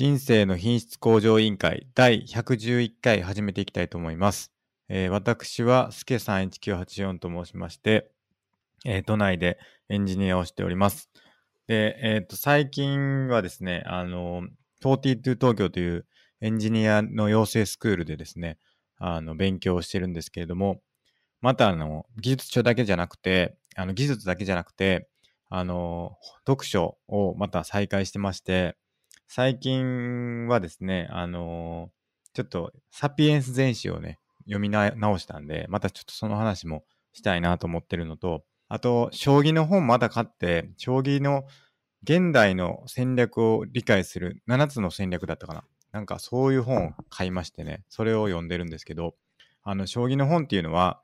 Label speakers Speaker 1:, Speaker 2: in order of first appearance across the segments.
Speaker 1: 人生の品質向上委員会第111回始めていきたいと思います。えー私は、すけさん1984と申しまして、えー都内でエンジニアをしております。で、えっ、と、最近はですね、あの、42東京というエンジニアの養成スクールでですね、あの、勉強をしてるんですけれども、またあの、技術書だけじゃなくて、あの、技術だけじゃなくて、あの、読書をまた再開してまして、最近はですね、あのちょっと、サピエンス全史をね、読み直したんで、またちょっとその話もしたいなと思ってるのと、あと、将棋の本また買って、将棋の現代の戦略を理解する7つの戦略だったかな。なんかそういう本を買いましてね、それを読んでるんですけど、あの、将棋の本っていうのは、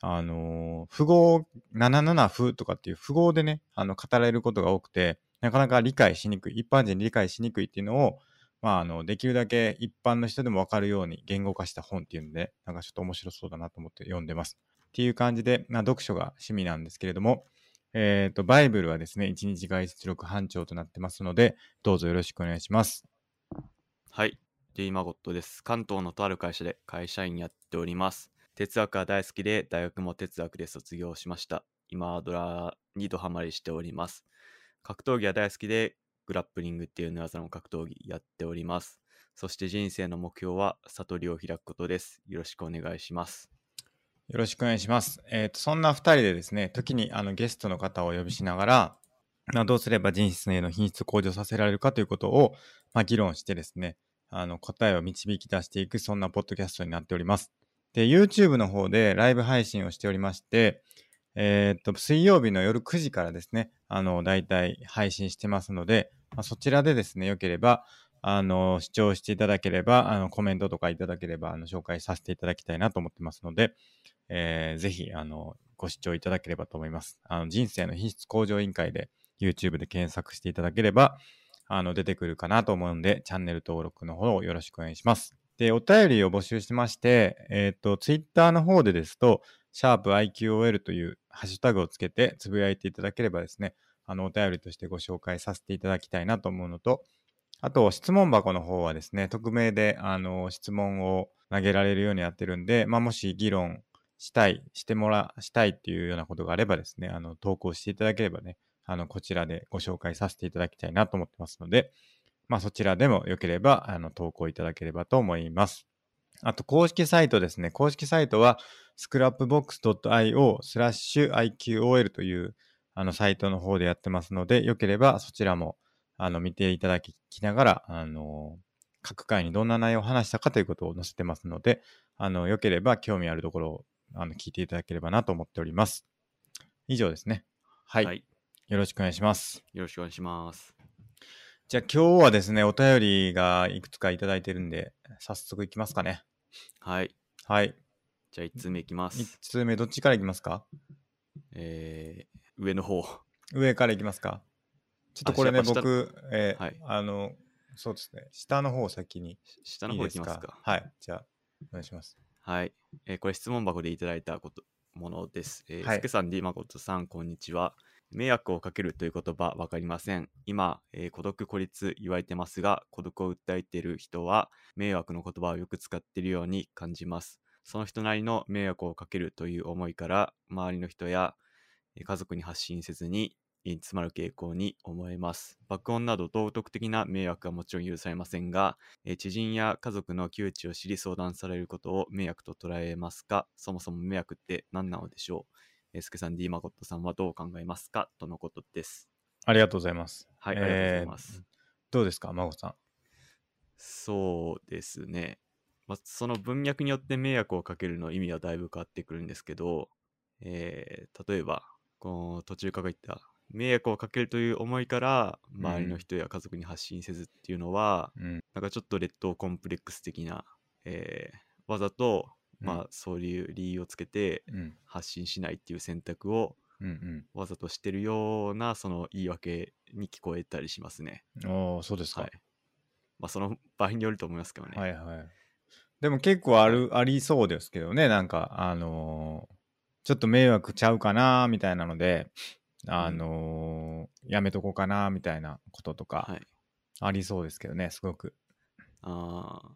Speaker 1: あのー、符号、77歩とかっていう符号でね、あの、語られることが多くて、なかなか理解しにくい、一般人理解しにくいっていうのを、まあ、あの、できるだけ一般の人でもわかるように言語化した本っていうんで、なんかちょっと面白そうだなと思って読んでます。っていう感じで、まあ、読書が趣味なんですけれども、えっ、と、バイブルはですね、1日外出力班長となってますので、どうぞよろしくお願いします。
Speaker 2: はい、D マゴットです。関東のとある会社で会社員やっております。哲学が大好きで、大学も哲学で卒業しました。今ドラにドハマりしております。格闘技は大好きで、グラップリングっていう技の格闘技やっております。そして人生の目標は悟りを開くことです。よろしくお願いします。
Speaker 1: よろしくお願いします。えっ、と、そんな2人でですね、時にあのゲストの方をお呼びしながら、まあ、どうすれば人生の品質を向上させられるかということを、まあ、議論してですね、あの答えを導き出していく、そんなポッドキャストになっております。で、YouTube の方でライブ配信をしておりまして、えっ、と、水曜日の夜9時からですね、あの、大体配信してますので、まあ、そちらでですね、よければ、あの、視聴していただければ、あの、コメントとかいただければ、あの、紹介させていただきたいなと思ってますので、えーぜひ、あの、ご視聴いただければと思います。あの、人生の品質向上委員会で YouTube で検索していただければ、あの、出てくるかなと思うんで、チャンネル登録の方をよろしくお願いします。で、お便りを募集してまして、えっ、と、Twitter の方でですと、シャープ i q o l というハッシュタグをつけてつぶやいていただければですね、あの、お便りとしてご紹介させていただきたいなと思うのと、あと、質問箱の方はですね、匿名で、あの、質問を投げられるようになってるんで、まあ、もし議論したい、してもら、したいっていうようなことがあればですね、あの、投稿していただければね、あの、こちらでご紹介させていただきたいなと思ってますので、まあ、そちらでもよければ、あの、投稿いただければと思います。あと、公式サイトですね。公式サイトは、scrapbox.io スラッシュ IQOL という、あの、サイトの方でやってますので、よければそちらも、あの、見ていただきながら、あの、各回にどんな内容を話したかということを載せてますので、あの、よければ興味あるところを、あの、聞いていただければなと思っております。以上ですね。はい。
Speaker 2: はい、
Speaker 1: よろしくお願いします。
Speaker 2: よろしくお願いします。
Speaker 1: じゃあ今日はですね、お便りがいくつかいただいてるんで、早速いきますかね。
Speaker 2: はい、
Speaker 1: はい。
Speaker 2: じゃあ1通目いきま
Speaker 1: 1
Speaker 2: す。
Speaker 1: 通目どっちからいきますか？
Speaker 2: えー、上の方。
Speaker 1: 上からいきますか？ちょっとこれね、僕、えー
Speaker 2: はい
Speaker 1: あの、そうですね、下の方を先に
Speaker 2: 下の方いきますか。
Speaker 1: はい。じゃあ、お願いします。
Speaker 2: はい、えーこれ質問箱でいただいたことものです。えー
Speaker 1: はい
Speaker 2: さん、D とさん、こんにちは。迷惑をかけるという言葉わかりません。今、えー孤独孤立言われてますが、孤独を訴えている人は迷惑の言葉をよく使っているように感じます。その人なりの迷惑をかけるという思いから、周りの人やえー家族に発信せずに、えー詰まる傾向に思えます。爆音など道徳的な迷惑はもちろん許されませんが、えー知人や家族の窮地を知り相談されることを迷惑と捉えますか？そもそも迷惑って何なのでしょう？えーすけさん、D マコットさんはどう考えますか？とのことです。
Speaker 1: ありがとうございます。
Speaker 2: はい、
Speaker 1: えー
Speaker 2: ありがとうございます。
Speaker 1: どうですか、孫さん。
Speaker 2: そうですね。まあ、その文脈によって迷惑をかけるの意味はだいぶ変わってくるんですけど、えー例えば、この途中から言った、迷惑をかけるという思いから周りの人や家族に発信せずっていうのは、
Speaker 1: うん。
Speaker 2: なんかちょっと劣等コンプレックス的な、えーわざと、
Speaker 1: うん
Speaker 2: まあそういう理由をつけて
Speaker 1: うん。
Speaker 2: 発信しないっていう選択を
Speaker 1: うん
Speaker 2: わざとしてるようなその言い訳に聞こえたりしますね。
Speaker 1: うん。おー、そうですか。
Speaker 2: はい。まあその場合によると思いますけどね。
Speaker 1: はいはい。でも結構ある、ありそうですけどね、なんか、あのーちょっと迷惑ちゃうかな、みたいなので、あのーやめとこうかな、みたいなこととか、
Speaker 2: はい。
Speaker 1: ありそうですけどね、すごく。
Speaker 2: ああ。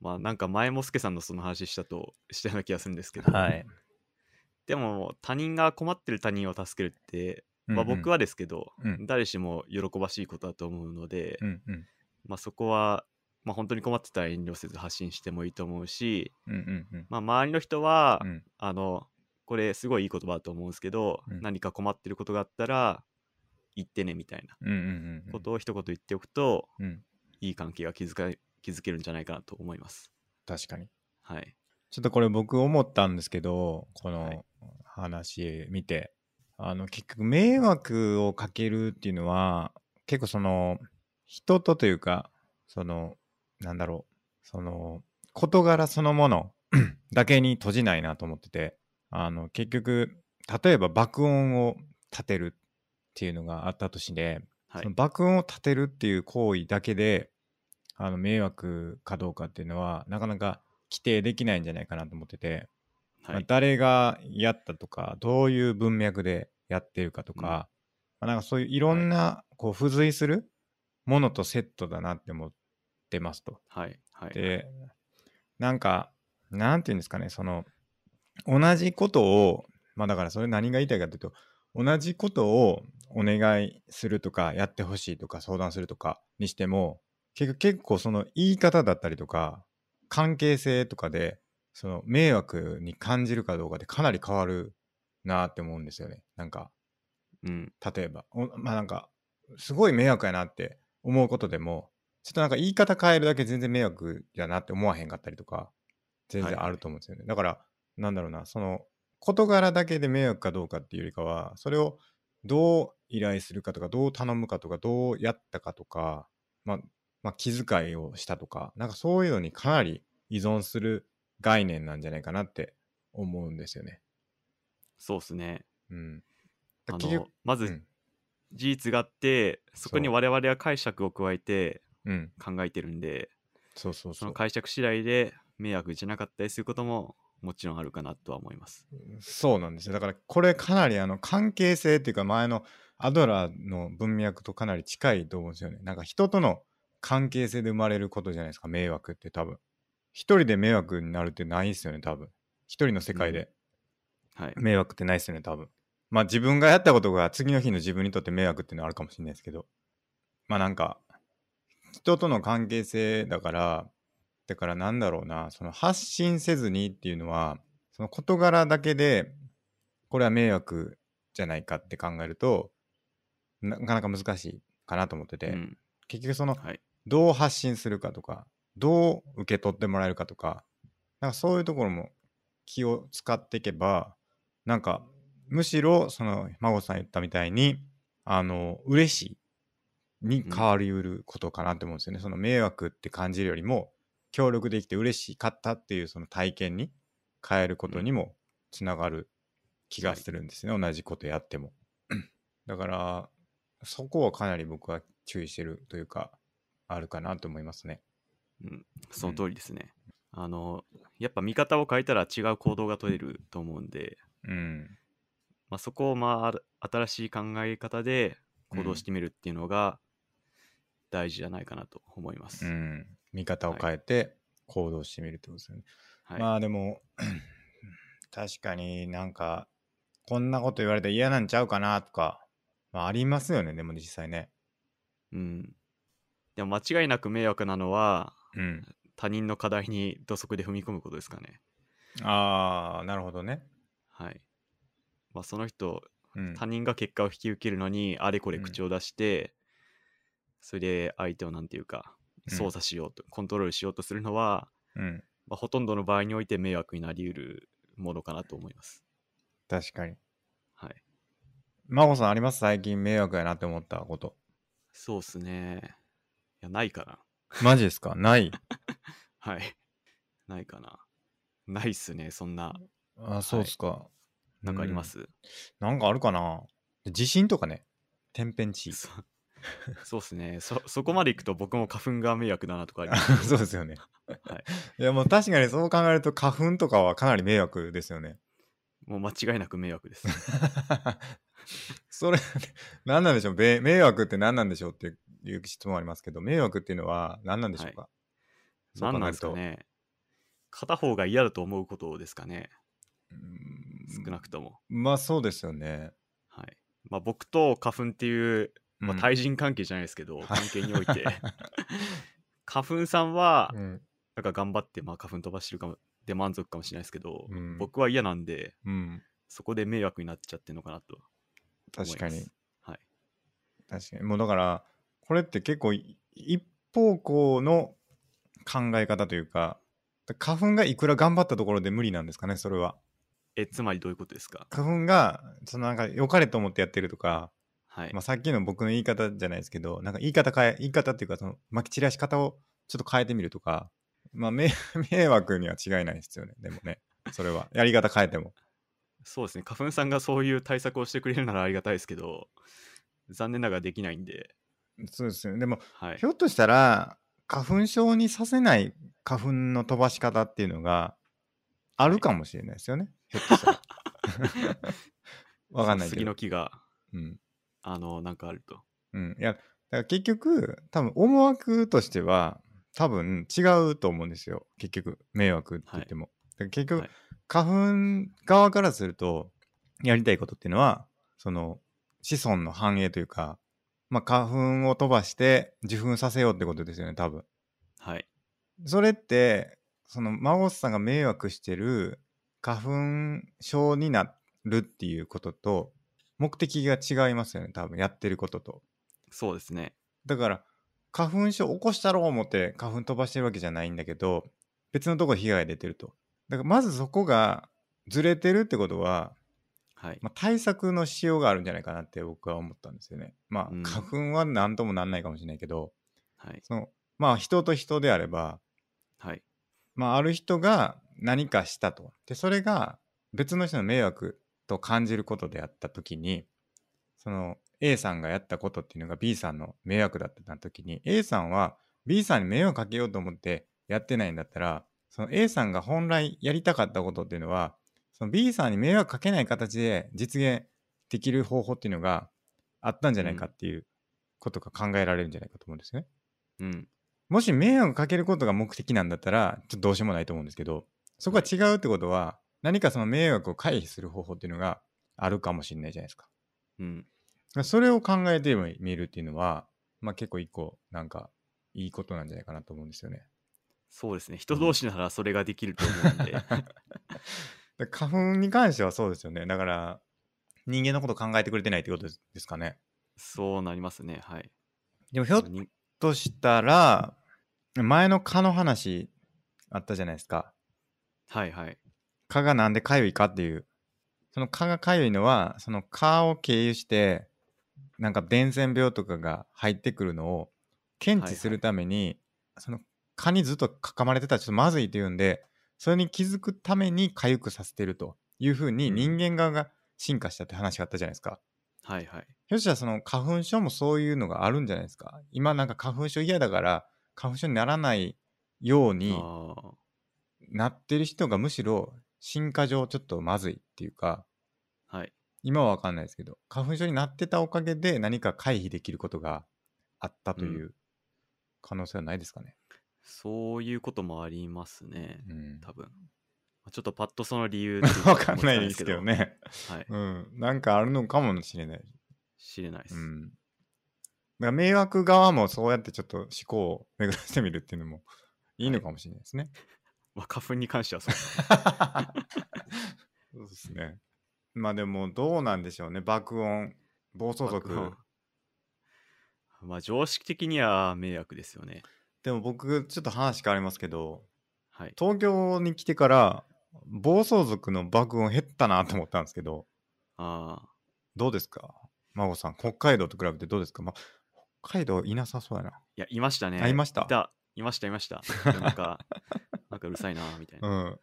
Speaker 2: まあなんか前もすけさんのその話したとしたような気がするんですけど、
Speaker 1: はい。
Speaker 2: でも他人が困ってる他人を助けるって、まあ、僕
Speaker 1: は、
Speaker 2: はですけど、
Speaker 1: うん
Speaker 2: 誰しも喜ばしいことだと思うので、
Speaker 1: うんうん。
Speaker 2: まあ、そこは、まあ、本当に困ってたら遠慮せず発信してもいいと思うし、
Speaker 1: うんうんうん。
Speaker 2: まあ、周りの人は、
Speaker 1: うん
Speaker 2: あのこれすごいいい言葉だと思うんですけど、
Speaker 1: うん
Speaker 2: 何か困ってることがあったら言ってねみたいな。ことを一言言っておくと、
Speaker 1: うん。
Speaker 2: いい関係が築か築けるんじゃないかなと思います。
Speaker 1: 確かに。
Speaker 2: はい。
Speaker 1: ちょっとこれ僕思ったんですけど、こ
Speaker 2: はい
Speaker 1: の話見て、あの結局迷惑をかけるっていうのは、結構その人とというか、その、なんだろう、その事柄そのもの だけに閉じないなと思ってて、あの結局、例えば爆音を立てるっていうのがあったとして、
Speaker 2: はい
Speaker 1: その。爆音を立てるっていう行為だけであの迷惑かどうかっていうのはなかなか規定できないんじゃないかなと思ってて、まあ
Speaker 2: はい。
Speaker 1: 誰がやったとかどういう文脈でやってるかとか、
Speaker 2: うん
Speaker 1: まあ、なんかそういういろんなこう付随するものとセットだなって思ってますと。
Speaker 2: はい。はい。
Speaker 1: でなんかなんていうんですかねその同じことをまあだからそれ何が言いたいかというと同じことをお願いするとかやってほしいとか相談するとかにしても結局結構その言い方だったりとか関係性とかでその迷惑に感じるかどうかでかなり変わるなって思うんですよねなんか
Speaker 2: うん。
Speaker 1: 例えばおまあなんかすごい迷惑やなって思うことでもちょっとなんか言い方変えるだけ全然迷惑やなって思わへんかったりとか全然あると思うんですよね、だからなんだろうなその事柄だけで迷惑かどうかっていうよりかはそれをどう依頼するかとかどう頼むかとかどうやったかとか、まあ、まあ気遣いをしたとかなんかそういうのにかなり依存する概念なんじゃないかなって思うんですよね。
Speaker 2: そうですね。
Speaker 1: うん、
Speaker 2: あのまず
Speaker 1: うん。
Speaker 2: 事実があって、そこに我々は解釈を加えて
Speaker 1: うん、
Speaker 2: 考えてるんで、
Speaker 1: そうそうそ
Speaker 2: の解釈次第で迷惑じゃなかったりすることももちろんあるかなとは思います。
Speaker 1: そうなんですよ。だからこれかなりあの関係性っていうか前のアドラーの文脈とかなり近いと思うんですよね。なんか人との関係性で生まれることじゃないですか、迷惑って多分。一人で迷惑になるってないですよね、多分。一人の世界で
Speaker 2: はい。
Speaker 1: 迷惑ってないですよね、多分。まあ自分がやったことが次の日の自分にとって迷惑っていうのはあるかもしれないですけど。まあなんか、人との関係性だから、だからなんだろうな、その発信せずにっていうのは、その事柄だけで、これは迷惑じゃないかって考えると、ななかなか難しいかなと思ってて、
Speaker 2: うん。
Speaker 1: 結局その、
Speaker 2: はい。
Speaker 1: どう発信するかとか、どう受け取ってもらえるかとか、なんかそういうところも気を使っていけば、なんか、むしろ、その、孫さん言ったみたいに、あの、嬉しいに変わりうることかなって思うんですよね。その迷惑って感じるよりも、協力できて嬉しかったっていうその体験に変えることにもつながる気がするんですね。同じことやっても。だから、そこはかなり僕は注意してるというか、あるかなと思いますね。
Speaker 2: うん、その通りですね。あの、やっぱ見方を変えたら違う行動が取れると思うんで、
Speaker 1: うん。
Speaker 2: まあ、そこをまあ新しい考え方で行動してみるっていうのが大事じゃないかなと思います。
Speaker 1: うん。見方を変えて行動してみるってことですよね。
Speaker 2: はい、
Speaker 1: まあでも、確かになんか、こんなこと言われたら嫌なんちゃうかなとか、まあありますよね、でも実際ね。
Speaker 2: うん。でも間違いなく迷惑なのは
Speaker 1: うん。
Speaker 2: 他人の課題に土足で踏み込むことですかね。
Speaker 1: ああ、なるほどね。
Speaker 2: はい。まあその人、
Speaker 1: うん。
Speaker 2: 他人が結果を引き受けるのにあれこれ口を出して、それで相手をなんていうか
Speaker 1: うん
Speaker 2: 操作しようと、コントロールしようとするのは、
Speaker 1: うん。
Speaker 2: まあ、ほとんどの場合において迷惑になりうるものかなと思います。
Speaker 1: 確かに。
Speaker 2: はい。
Speaker 1: 真帆さんあります？最近迷惑やなって思ったこと。
Speaker 2: そうっすね。いや、ないかな。
Speaker 1: マジですか？ない？
Speaker 2: はい。ないかな。ないっすね、そんな。
Speaker 1: あ、そうっすか。
Speaker 2: なんかありま
Speaker 1: うん
Speaker 2: す、
Speaker 1: なんかあるかな？地震とかね。天変地異。
Speaker 2: そ そうっすねそ。そこまでいくと僕も花粉が迷惑だなとかあります。
Speaker 1: そうですよね。
Speaker 2: はい。
Speaker 1: いやもう確かにそう考えると花粉とかはかなり迷惑ですよね。
Speaker 2: もう間違いなく迷惑です。
Speaker 1: それ何なんでしょう？べ迷惑って何なんでしょうっていう質問ありますけど、迷惑っていうのは何なんでしょうか、そう考えると
Speaker 2: 何なんですかね。片方が嫌だと思うことですかね。少なくとも。
Speaker 1: まあそうですよね。
Speaker 2: はい。まあ僕と花粉っていう、まあ、
Speaker 1: うん
Speaker 2: 対人関係じゃないですけど、
Speaker 1: はい
Speaker 2: 関係において、花粉さんは、
Speaker 1: うん
Speaker 2: なんか頑張って、まあ花粉飛ばしてるかも、で満足かもしれないですけど、
Speaker 1: うん
Speaker 2: 僕は嫌なんで、
Speaker 1: うん、
Speaker 2: そこで迷惑になっちゃってるのかなと。
Speaker 1: 確かに。
Speaker 2: はい。
Speaker 1: 確かに。もうだから、これって結構い一方向の考え方というか、花粉がいくら頑張ったところで無理なんですかね、それは。
Speaker 2: え、つまりどういうことですか？
Speaker 1: 花粉が、そのなんか良かれと思ってやってるとか、
Speaker 2: はい。
Speaker 1: まあ、さっきの僕の言い方じゃないですけど、なんか言い方変え、言い方っていうか、その、まき散らし方をちょっと変えてみるとか、まあ、迷 迷惑には違いないですよね、でもね。それは。やり方変えても。
Speaker 2: そうですね。花粉さんがそういう対策をしてくれるならありがたいですけど、残念ながらできないんで、
Speaker 1: そうですよね。でも、
Speaker 2: はい
Speaker 1: ひ。ょっとしたら、花粉症にさせない花粉の飛ばし方っていうのがあるかもしれないですよね。ひょっとしたら。わかんないけど。
Speaker 2: 杉の木が、
Speaker 1: うん。
Speaker 2: あの、なんかあると。
Speaker 1: うん。いや、だから結局、多分思惑としては、多分違うと思うんですよ。結局、迷惑って言っても。だから結局、
Speaker 2: はい
Speaker 1: 花粉側からすると、やりたいことっていうのは、その、子孫の繁栄というか、まあ、花粉を飛ばして受粉させようってことですよね、多分。
Speaker 2: はい。
Speaker 1: それって、その、孫さんが迷惑してる花粉症になるっていうことと、目的が違いますよね、多分、やってることと。
Speaker 2: そうですね。
Speaker 1: だから、花粉症起こしたろう思って花粉飛ばしてるわけじゃないんだけど、別のとこ被害が出てると。だから、まずそこがずれてるってことは、
Speaker 2: はい。
Speaker 1: まあ、対策のしようがあるんじゃないかなって僕は思ったんですよね。まあ、
Speaker 2: うん
Speaker 1: 花粉は何ともなんないかもしれないけど、
Speaker 2: はい。
Speaker 1: その、まあ、人と人であれば、
Speaker 2: はい。
Speaker 1: まあ、ある人が何かしたと。で、それが別の人の迷惑と感じることであったときに、その A さんがやったことっていうのが B さんの迷惑だったときに、A さんは B さんに迷惑かけようと思ってやってないんだったら、その A さんが本来やりたかったことっていうのは、その B さんに迷惑かけない形で実現できる方法っていうのがあったんじゃないかっていうことが考えられるんじゃないかと思うんですね。
Speaker 2: うん。
Speaker 1: もし迷惑かけることが目的なんだったら、ちょっとどうしようもないと思うんですけど、そこが違うってことは、何かその迷惑を回避する方法っていうのがあるかもしれないじゃないですか。
Speaker 2: うん。
Speaker 1: それを考えてみるっていうのは、まあ結構一個、なんか、いいことなんじゃないかなと思うんですよね。
Speaker 2: そうですね。人同士ならそれができると思うんで。
Speaker 1: で花粉に関してはそうですよね。だから、人間のこと考えてくれてないってことですかね。
Speaker 2: そうなりますね。はい。
Speaker 1: でもひょっ
Speaker 2: に
Speaker 1: としたら、前の蚊の話あったじゃないですか。
Speaker 2: はいはい。
Speaker 1: 蚊がなんで痒いかっていう。その蚊が痒いのは、その蚊を経由して、なんか伝染病とかが入ってくるのを検知するために、その蚊にずっとかまれてたらちょっとまずいというんで、それに気づくために痒くさせてるというふうに
Speaker 2: うん
Speaker 1: 人間側が進化したって話があったじゃないですか。
Speaker 2: はいはい。
Speaker 1: ひょっとしたらその花粉症もそういうのがあるんじゃないですか。今なんか花粉症嫌だから花粉症にならないように。なってる人がむしろ進化上ちょっとまずいっていうか、
Speaker 2: はい。
Speaker 1: 今はわかんないですけど、花粉症になってたおかげで何か回避できることがあったという可能性はないですかね。
Speaker 2: そういうこともありますね。
Speaker 1: うん。
Speaker 2: 多分。ちょっとパッとその理由
Speaker 1: わかんないですけど。ね。
Speaker 2: はい。
Speaker 1: うん。なんかあるのかもしれない。
Speaker 2: 知れないです。
Speaker 1: うん。だから迷惑側もそうやってちょっと思考を巡らしてみるっていうのもいいのかもしれないですね。
Speaker 2: まあ、花粉に関してはそう。
Speaker 1: そうですね。まあでもどうなんでしょうね。爆音、暴走族。
Speaker 2: まあ、常識的には迷惑ですよね。
Speaker 1: でも僕ちょっと話変わりますけど、
Speaker 2: はい。
Speaker 1: 東京に来てから暴走族の爆音減ったなと思ったんですけど、
Speaker 2: ああ。
Speaker 1: どうですか？孫さん、北海道と比べてどうですか？まあ、北海道いなさそうやな。
Speaker 2: いや、いましたね。
Speaker 1: あいました？
Speaker 2: いました、いました。なんか、かうるさいな、みたいな。
Speaker 1: うん。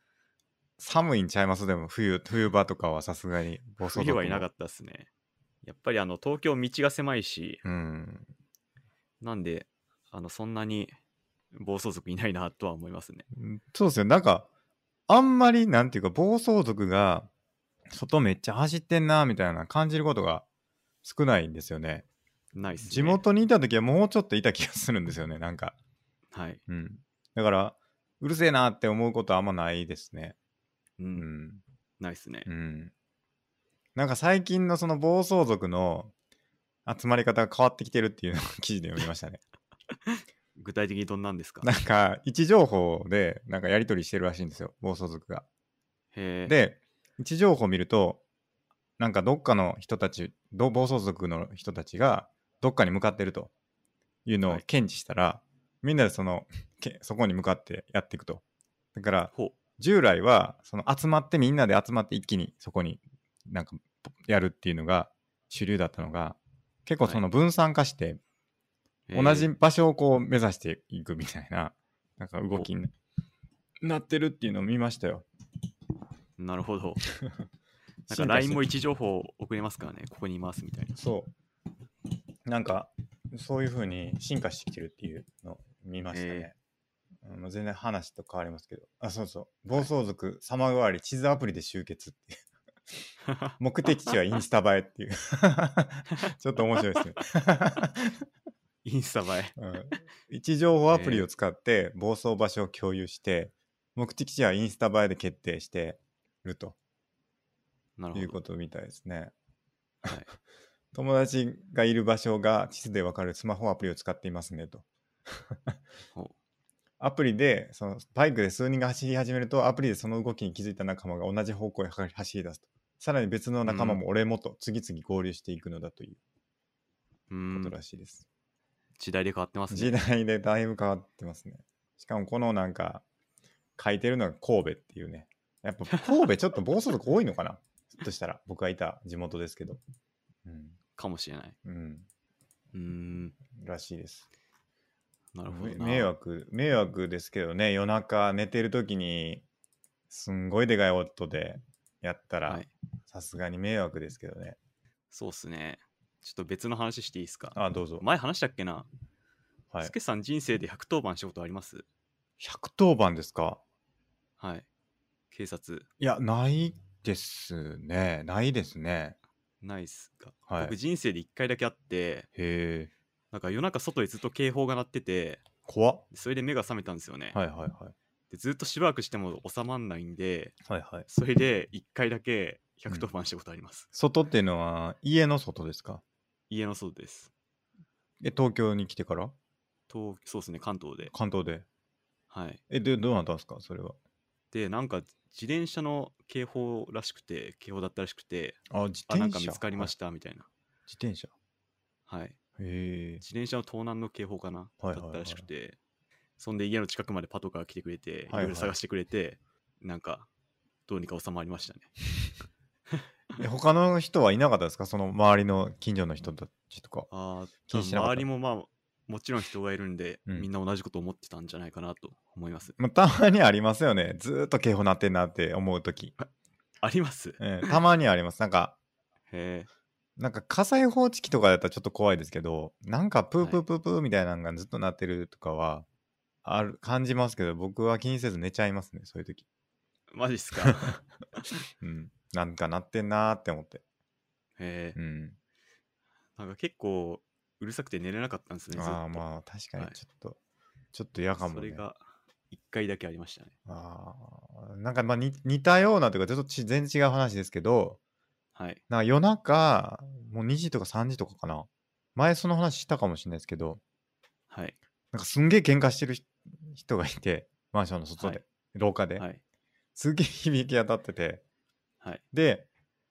Speaker 1: 寒いんちゃいます？でも冬、冬場とかはさすがに暴走族
Speaker 2: 冬はいなか
Speaker 1: っ
Speaker 2: ったですね。やっぱりあの東京道が狭いし、
Speaker 1: た。うん。
Speaker 2: なんで、あのそんなに暴走族いないなとは思いますね。
Speaker 1: うんそうですよ。なんか、あんまり、なんていうか、暴走族が、外めっちゃ走ってんな、みたいな感じることが少ないんですよね。
Speaker 2: ないっすね。
Speaker 1: 地元にいた時はもうちょっといた気がするんですよね、なんか。
Speaker 2: はい。
Speaker 1: うん。だから、うるせえなって思うことはあんまないですね。
Speaker 2: う。
Speaker 1: うんん。
Speaker 2: ないっすね
Speaker 1: う。ん。なんか最近のその暴走族の集まり方が変わってきてるっていうのを記事で読みましたね。
Speaker 2: 具体的にどんなんですか？
Speaker 1: なんか位置情報でなんかやり取りしてるらしいんですよ、暴走族が。
Speaker 2: へえ。、
Speaker 1: で、位置情報を見ると、なんかどっかの人たち、ど暴走族の人たちがどっかに向かってるというのを
Speaker 2: はい
Speaker 1: 検知したら、みんなでそのけそこに向かってやっていくと。だから。従来はその集まってみんなで集まって一気にそこになんかやるっていうのが主流だったのが結構その分散化して同じ場所をこう目指していくみたいななんか動きになってるっていうのを見ましたよ。
Speaker 2: なるほど。なんか LINE も位置情報送れますからね、ここにいますみたいな。
Speaker 1: そう。なんか、そういう風に進化してきてるっていうのを見ましたね。うん全然話と変わりますけど。あ、そうそう。暴走族様変わり地図アプリで集結っていう。目的地はインスタ映えっていう。ちょっと面白いですね。
Speaker 2: インスタ映え。
Speaker 1: うん位置情報アプリを使って暴走場所を共有して、目的地はインスタ映えで決定してると
Speaker 2: なるほど。
Speaker 1: いうことみたいですね。
Speaker 2: はい
Speaker 1: 友達がいる場所が地図でわかるスマホアプリを使っていますねと
Speaker 2: ほ。
Speaker 1: アプリでそのバイクで数人が走り始めるとアプリでその動きに気づいた仲間が同じ方向へ走り出すと。さらに別の仲間も俺もと次々合流していくのだという。ことらしいです、
Speaker 2: 時代で変わってます
Speaker 1: 時
Speaker 2: ね。
Speaker 1: 代でだいぶ変わってますね。しかもこのなんか書いてるのが神戸っていうね。やっぱ神戸ちょっと暴走族多いのかな？ひょっとしたら。僕がいた地元ですけど。うん、
Speaker 2: かもしれない。
Speaker 1: うん、
Speaker 2: うーん。
Speaker 1: らしいです
Speaker 2: なるほどな。
Speaker 1: 迷惑迷惑ですけどね夜中寝てる時にすんごいでかい音でやったら
Speaker 2: はい。
Speaker 1: さすがに迷惑ですけどね
Speaker 2: そうっすね。ちょっと別の話していいですか？
Speaker 1: あどうぞ
Speaker 2: 前話したっけな？
Speaker 1: はい
Speaker 2: スケさん人生で110番したことあります
Speaker 1: ？110番ですか？
Speaker 2: はい。警察。
Speaker 1: いやないですねないですね
Speaker 2: ないっすか？
Speaker 1: はい
Speaker 2: 僕人生で1回だけあって、
Speaker 1: へえ
Speaker 2: なんか夜中外でずっと警報が鳴ってて、
Speaker 1: 怖っ
Speaker 2: それで目が覚めたんですよね。
Speaker 1: はいはいはい
Speaker 2: でずっとしばらくしても収まんないんで、
Speaker 1: はいはい
Speaker 2: それで1回だけ110番したことあります。
Speaker 1: 外っていうのは家の外ですか？
Speaker 2: 家の外です。
Speaker 1: え東京に来てから？
Speaker 2: 東そうですね、関東で。
Speaker 1: 関東で
Speaker 2: はい。
Speaker 1: えでどうなったんですか？それは
Speaker 2: で、なんか自転車の警報らしくて、警報だったらしくて、
Speaker 1: あ自
Speaker 2: あ、
Speaker 1: 転車
Speaker 2: なんか見つかりましたたみたいな。
Speaker 1: 自転車？
Speaker 2: はい。自転車の盗難の警報かな、
Speaker 1: はいはいはい。
Speaker 2: だったらしくて、そんで家の近くまでパトカー来てくれて、い
Speaker 1: はい。はい
Speaker 2: ろ探してくれて、なんか、どうにか収まりましたね。
Speaker 1: え他の人はいなかったですか？その周りの近所の人たちとか。
Speaker 2: あ
Speaker 1: 気にしなかった。
Speaker 2: 周りもまあ、もちろん人がいるんで、
Speaker 1: うん。
Speaker 2: みんな同じこと思ってたんじゃないかなと思います。
Speaker 1: まあ、たまにありますよね。ずーっと警報鳴ってんなって思うとき、
Speaker 2: あります。
Speaker 1: ええたまにあります。なんか、
Speaker 2: へえ。
Speaker 1: なんか火災報知器とかだったらちょっと怖いですけど、なんかプープープープーみたいなのがずっと鳴ってるとかは、ある、感じますけど、僕は気にせず寝ちゃいますね、そういうとき。
Speaker 2: マジっすか？
Speaker 1: うん。なんか鳴ってんなーって思って。
Speaker 2: へえ
Speaker 1: う。ん。
Speaker 2: なんか結構、うるさくて寝れなかったんですね。
Speaker 1: ああ、まあ確かに
Speaker 2: はい
Speaker 1: ちょっと、ちょっと嫌かもね。
Speaker 2: それが、1回だけありましたね。
Speaker 1: ああ、なんかまあ似似たようなというか、ちょっとち全然違う話ですけど、
Speaker 2: はい。
Speaker 1: なんか夜中、もう2時とか3時とかかな。前その話したかもしれないですけど、
Speaker 2: はい。
Speaker 1: なんかすんげえ喧嘩してる人人がいて、マンションの外で、
Speaker 2: はい
Speaker 1: 廊下で、
Speaker 2: はい。
Speaker 1: すげえ響き当たってて、
Speaker 2: はい。
Speaker 1: で、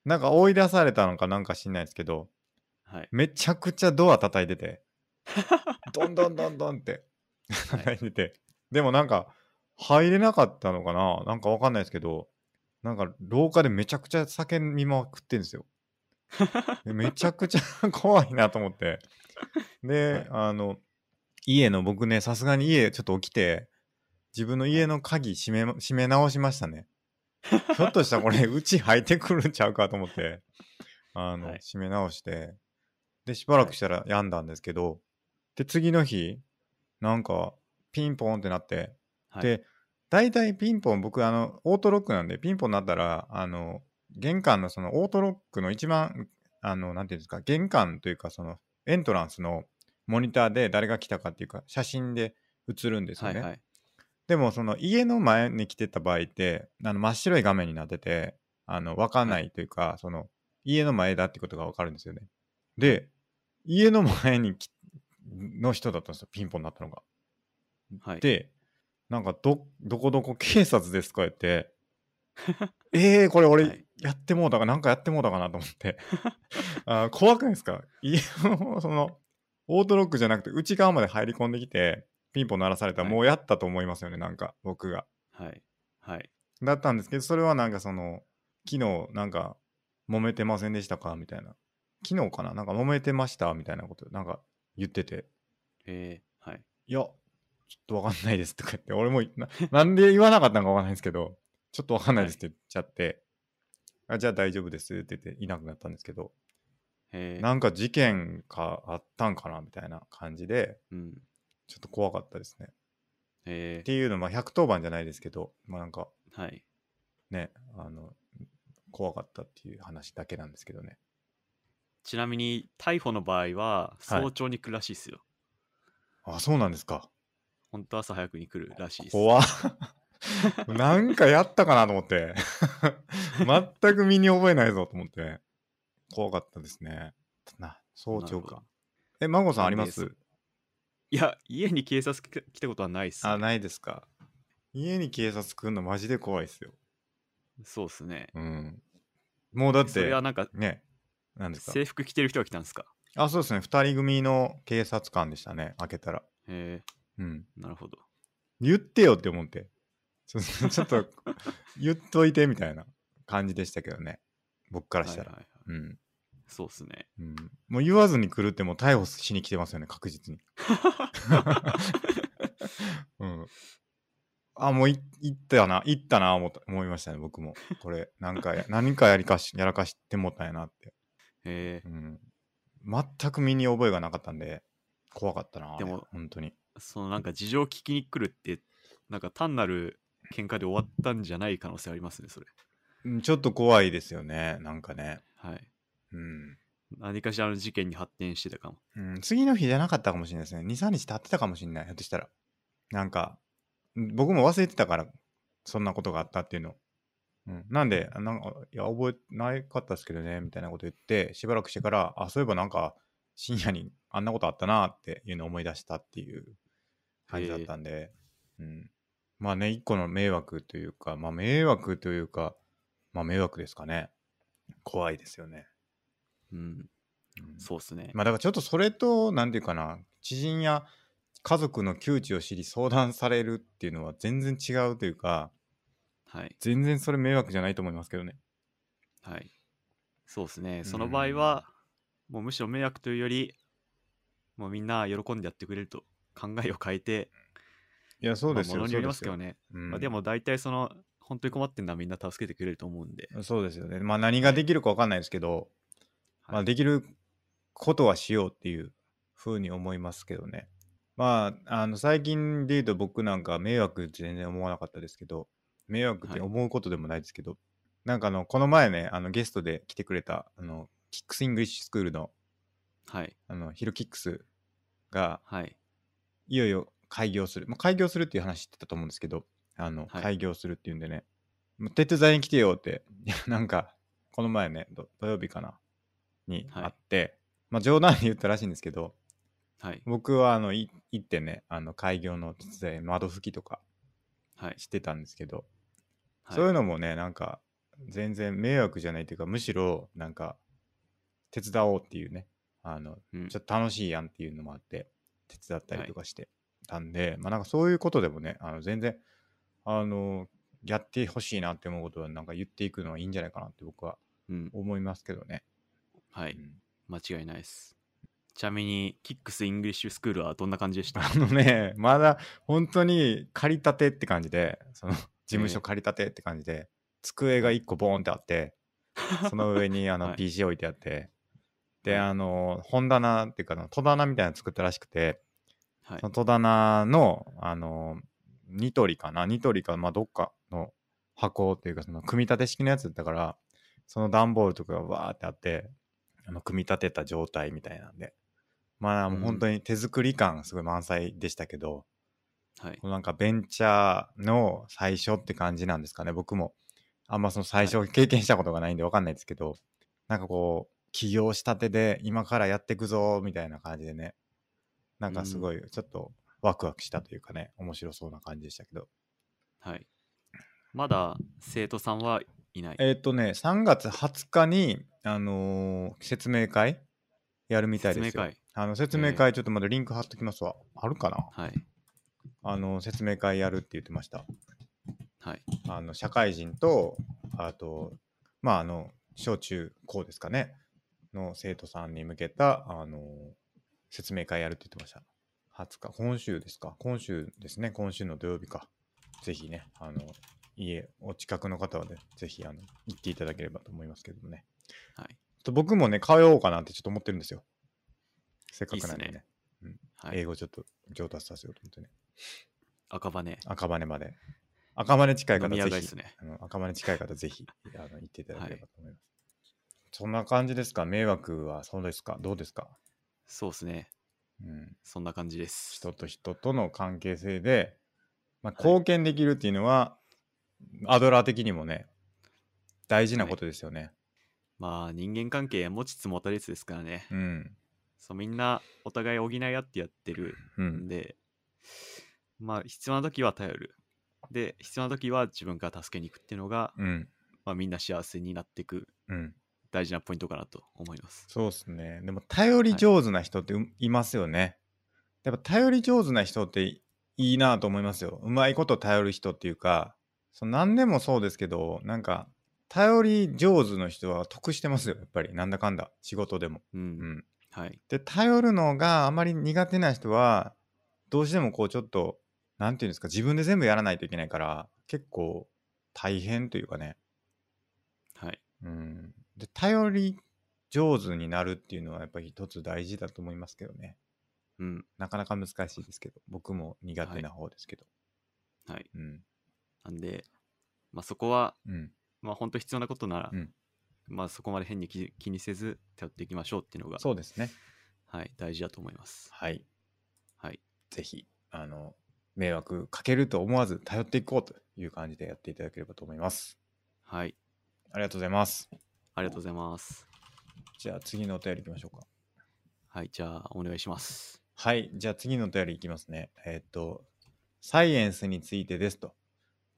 Speaker 1: なんか追い出されたのかなんか知んないですけど、
Speaker 2: はい。
Speaker 1: めちゃくちゃドア叩いてて、どんどんどんどんって
Speaker 2: はい
Speaker 1: 叩いてて、でもなんか入れなかったのかな？なんかわかんないですけど、なんか廊下でめちゃくちゃ酒飲みまくってんですよ。でめちゃくちゃ 怖いなと思って。で、
Speaker 2: はい
Speaker 1: あの、家の僕ね、さすがに家ちょっと起きて、自分の家の鍵閉めま、閉め直しましたね。ひょっとしたらこれ、うち入ってくるんちゃうかと思って、あの、
Speaker 2: はい
Speaker 1: 閉め直して、で、しばらくしたら病んだんですけど、で、次の日、なんか、ピンポンってなって、
Speaker 2: はい。
Speaker 1: で、大体ピンポン、僕、あの、オートロックなんで、ピンポンになったら、あの、玄関のそのオートロックの一番、あの、なんていうんですか、玄関というか、その、エントランスのモニターで誰が来たかっていうか写真で映るんですよね、
Speaker 2: はいはい。
Speaker 1: でもその家の前に来てた場合ってあの真っ白い画面になっててあの分かんないというか、その家の前だってことが分かるんですよねで家の前にきの人だったんですよピンポンになったのが
Speaker 2: はい。
Speaker 1: でなんかどどこどこ警察ですか言って。えー、これ俺
Speaker 2: はい。
Speaker 1: やってもうたかなんかやってもうたかなと思って。あー怖くないですか？家の そのオートロックじゃなくて内側まで入り込んできてピンポン鳴らされたら
Speaker 2: はい。
Speaker 1: もうやったと思いますよねなんか僕が。
Speaker 2: はい。はい。
Speaker 1: だったんですけどそれはなんかその昨日なんか揉めてませんでしたか？みたいな。昨日かな？なんか揉めてました？みたいなことなんか言ってて。
Speaker 2: えー、はい。
Speaker 1: いや、ちょっとわかんないですとか言って、俺もな なんで言わなかったのかわかんないんですけど、ちょっとわかんないですって言っちゃって、あじゃあ大丈夫ですって言っていなくなったんですけど、
Speaker 2: えー、
Speaker 1: なんか事件かあったんかなみたいな感じで、
Speaker 2: うん。
Speaker 1: ちょっと怖かったですね。
Speaker 2: え
Speaker 1: っていうの、まあ110番じゃないですけど、まあなんか
Speaker 2: ー、はい。
Speaker 1: ね、あの、怖かったっていう話だけなんですけどね。
Speaker 2: ちなみに、逮捕の場合は、早朝に来るらしいですよ。
Speaker 1: あ、そうなんですか。
Speaker 2: 本当朝早くに来るらしいです。
Speaker 1: 怖っ。なんかやったかなと思って。全く身に覚えないぞと思って。怖かったですね。な早朝か。
Speaker 2: なるほど。
Speaker 1: え孫さんありま
Speaker 2: なん
Speaker 1: す？
Speaker 2: いや、家に警察来来たことはないっす、ね。
Speaker 1: あないですか。家に警察来るのマジで怖いですよ。
Speaker 2: そうっすね。
Speaker 1: うん。もうだっ
Speaker 2: それ
Speaker 1: て
Speaker 2: はなんか、
Speaker 1: ね何ですか？
Speaker 2: 制服着てる人が来たんですか？
Speaker 1: あそうですね。2人組の警察官でしたね。開けたら。
Speaker 2: へ
Speaker 1: うん。
Speaker 2: えなるほど。
Speaker 1: 言ってよって思って。ちょっと 言っといてみたいな感じでしたけどね。僕からしたら、
Speaker 2: はいはいはい、
Speaker 1: うん。
Speaker 2: そうっすね。
Speaker 1: うん、もう言わずに来るってもう逮捕しに来てますよね確実に、うん、あもうい行ったな行ったな思思いましたね僕も。これなんかや 何かやりかしやらかしてもったんやなって、
Speaker 2: へえ。
Speaker 1: うん、全く身に覚えがなかったんで怖かったな
Speaker 2: でも
Speaker 1: 本当に
Speaker 2: そのなんか事情聞きに来るって、なんか単なる喧嘩で終わったんじゃない可能性ありますね、それ。
Speaker 1: うんちょっと怖いですよねなんかね。
Speaker 2: はい。
Speaker 1: うん、
Speaker 2: 何かしらの事件に発展してたかも。
Speaker 1: うん、次の日じゃなかったかもしれないですね。23日経ってたかもしれないひょっとしたら。なんかん僕も忘れてたからそんなことがあったっていうの、うん、なんであなんかいや覚えなかったですけどねみたいなこと言ってしばらくしてからあそういえばなんか深夜にあんなことあったなっていうのを思い出したっていう感じだったんで、うん、まあね一個の迷惑というかまあ迷惑というかまあ迷惑ですかね怖いですよね、
Speaker 2: うん。
Speaker 1: うん
Speaker 2: そうっすね。
Speaker 1: まあだからちょっとそれと何て言うかな知人や家族の窮地を知り相談されるっていうのは全然違うというか
Speaker 2: はい。
Speaker 1: 全然それ迷惑じゃないと思いますけどね
Speaker 2: はい。そうっすね。その場合は、もうむしろ迷惑というより、もうみんな喜んでやってくれると考えを変えて、
Speaker 1: いやそうですよ、
Speaker 2: まあものによりますけど
Speaker 1: ね、
Speaker 2: ね。
Speaker 1: うん
Speaker 2: まあ、でも大体その、本当に困ってんのはみんな助けてくれると思うんで。
Speaker 1: そうですよねまあ何ができるか分かんないですけど、まあ、
Speaker 2: はい
Speaker 1: できることはしようっていうふうに思いますけどねまああの最近で言うと僕なんか迷惑って全然思わなかったですけど迷惑って思うことでもないですけど、なんかあのこの前ねあのゲストで来てくれたあのキックスイングリッシュスクールの
Speaker 2: はい。
Speaker 1: あのヒロキックスが
Speaker 2: はい。
Speaker 1: いよいよ開業する、まあ、開業するっていう話してたと思うんですけどあの、
Speaker 2: はい。
Speaker 1: 開業するっていうんでねもう手伝いに来てよっていや なんかこの前ねど土曜日かなに
Speaker 2: はい。
Speaker 1: 会って、まあ冗談で言ったらしいんですけど
Speaker 2: はい。
Speaker 1: 僕はあのい行ってねあの開業の手伝い窓拭きとか
Speaker 2: はい。
Speaker 1: してたんですけど、
Speaker 2: はい。
Speaker 1: そういうのもねなんか全然迷惑じゃないというかむしろなんか手伝おうっていうねあの
Speaker 2: うん。
Speaker 1: ちょっと楽しいやんっていうのもあって手伝ったりとかしてたんで、まあなんかそういうことでもねあの全然あのやってほしいなって思うことはなんか言っていくのはいいんじゃないかなって僕は
Speaker 2: うん。
Speaker 1: 思いますけどね。
Speaker 2: はい。
Speaker 1: うん
Speaker 2: 間違いないです。ちなみに、キックスイングリッシュスクールはどんな感じでした？
Speaker 1: あのねまだ本当に借りたてって感じでその事務所借りたてって感じで、机が1個ボーンってあって その上にあの
Speaker 2: はい
Speaker 1: PC 置いてあって、で
Speaker 2: はい。
Speaker 1: あの本棚っていうか戸棚みたいなの作ったらしくて
Speaker 2: はい。
Speaker 1: その。戸棚のあのニトリかな？ニトリか、まあ、どっかの箱っていうかその組み立て式のやつだからその段ボールとかがわーってあってあの組み立てた状態みたいなんで。まあもう
Speaker 2: うん。
Speaker 1: 本当に手作り感すごい満載でしたけど、
Speaker 2: はい。
Speaker 1: このなんかベンチャーの最初って感じなんですかね僕も。あんまその最初経験したことがないんで分かんないですけど、なんかこう起業したてで今からやっていくぞみたいな感じでね。なんかすごいちょっとワクワクしたというかね面白そうな感じでしたけど。
Speaker 2: はい。まだ生徒さんはいない？
Speaker 1: えっ、とね3月20日にあのー説明会やるみたいですよ。
Speaker 2: 説明会。
Speaker 1: あの説明会ちょっとまだリンク貼っときますわ、あるかな？
Speaker 2: はい。
Speaker 1: あの説明会やるって言ってました。
Speaker 2: はい。
Speaker 1: あの社会人とあとまああの小中高ですかねの生徒さんに向けたあの説明会やるって言ってました。20日。今週ですか？今週ですね。今週の土曜日か。ぜひねあの家お近くの方はねぜひあの行っていただければと思いますけどもね。
Speaker 2: はい。
Speaker 1: と僕もね通おうかなってちょっと思ってるんですよ。せっかくなんでね。
Speaker 2: いいっはい。
Speaker 1: 英語ちょっと上達させようと思ってね。
Speaker 2: 赤羽。
Speaker 1: 赤羽まで。赤羽近い方ぜひ。
Speaker 2: ね。
Speaker 1: あの赤羽近い方ぜひあの行っていただければと思います、そんな感じですか？迷惑はそうですか？どうですか、
Speaker 2: そうですね。
Speaker 1: うん、
Speaker 2: そんな感じです。
Speaker 1: 人と人との関係性で、まあ、
Speaker 2: はい。
Speaker 1: 貢献できるっていうのは、アドラー的にもね大事なことですよね、
Speaker 2: まあ人間関係持ちつ持たれつですからね。
Speaker 1: うん。
Speaker 2: そうみんなお互い補い合ってやってる
Speaker 1: うん。ん
Speaker 2: で、まあ必要な時は頼る。で、必要な時は自分から助けに行くっていうのが、
Speaker 1: うん。
Speaker 2: まあ、みんな幸せになっていく。
Speaker 1: うん
Speaker 2: 大事なポイントかなと思います。
Speaker 1: そうですね。でも頼り上手な人ってうい。ますよね、やっぱ頼り上手な人っていいなと思いますよ。うまいこと頼る人っていうかその何でもそうですけどなんか頼り上手の人は得してますよやっぱり。なんだかんだ。仕事でも、
Speaker 2: うん。
Speaker 1: うん、
Speaker 2: はい。
Speaker 1: で頼るのがあまり苦手な人はどうしてもこうちょっとなんていうんですか自分で全部やらないといけないから結構大変というかね。
Speaker 2: はい。
Speaker 1: うん、で頼り上手になるっていうのはやっぱり一つ大事だと思いますけどね
Speaker 2: うん。
Speaker 1: なかなか難しいですけど僕も苦手な方ですけど、
Speaker 2: はい。
Speaker 1: うん
Speaker 2: なんで、まあそこは、
Speaker 1: うん
Speaker 2: まあ本当必要なことなら、
Speaker 1: うん
Speaker 2: まあそこまで変に気気にせず頼っていきましょうっていうのが、
Speaker 1: そうですね
Speaker 2: はい、大事だと思います。
Speaker 1: はい
Speaker 2: はい。
Speaker 1: ぜひあの迷惑かけると思わず頼っていこうという感じでやっていただければと思います
Speaker 2: はい。
Speaker 1: ありがとうございます
Speaker 2: ありがとうございます。
Speaker 1: じゃあ次のお便りいきましょうか
Speaker 2: はい。じゃあ、お願いします。
Speaker 1: はいじゃあ次のお便りいきますねえーっとサイエンスについてですと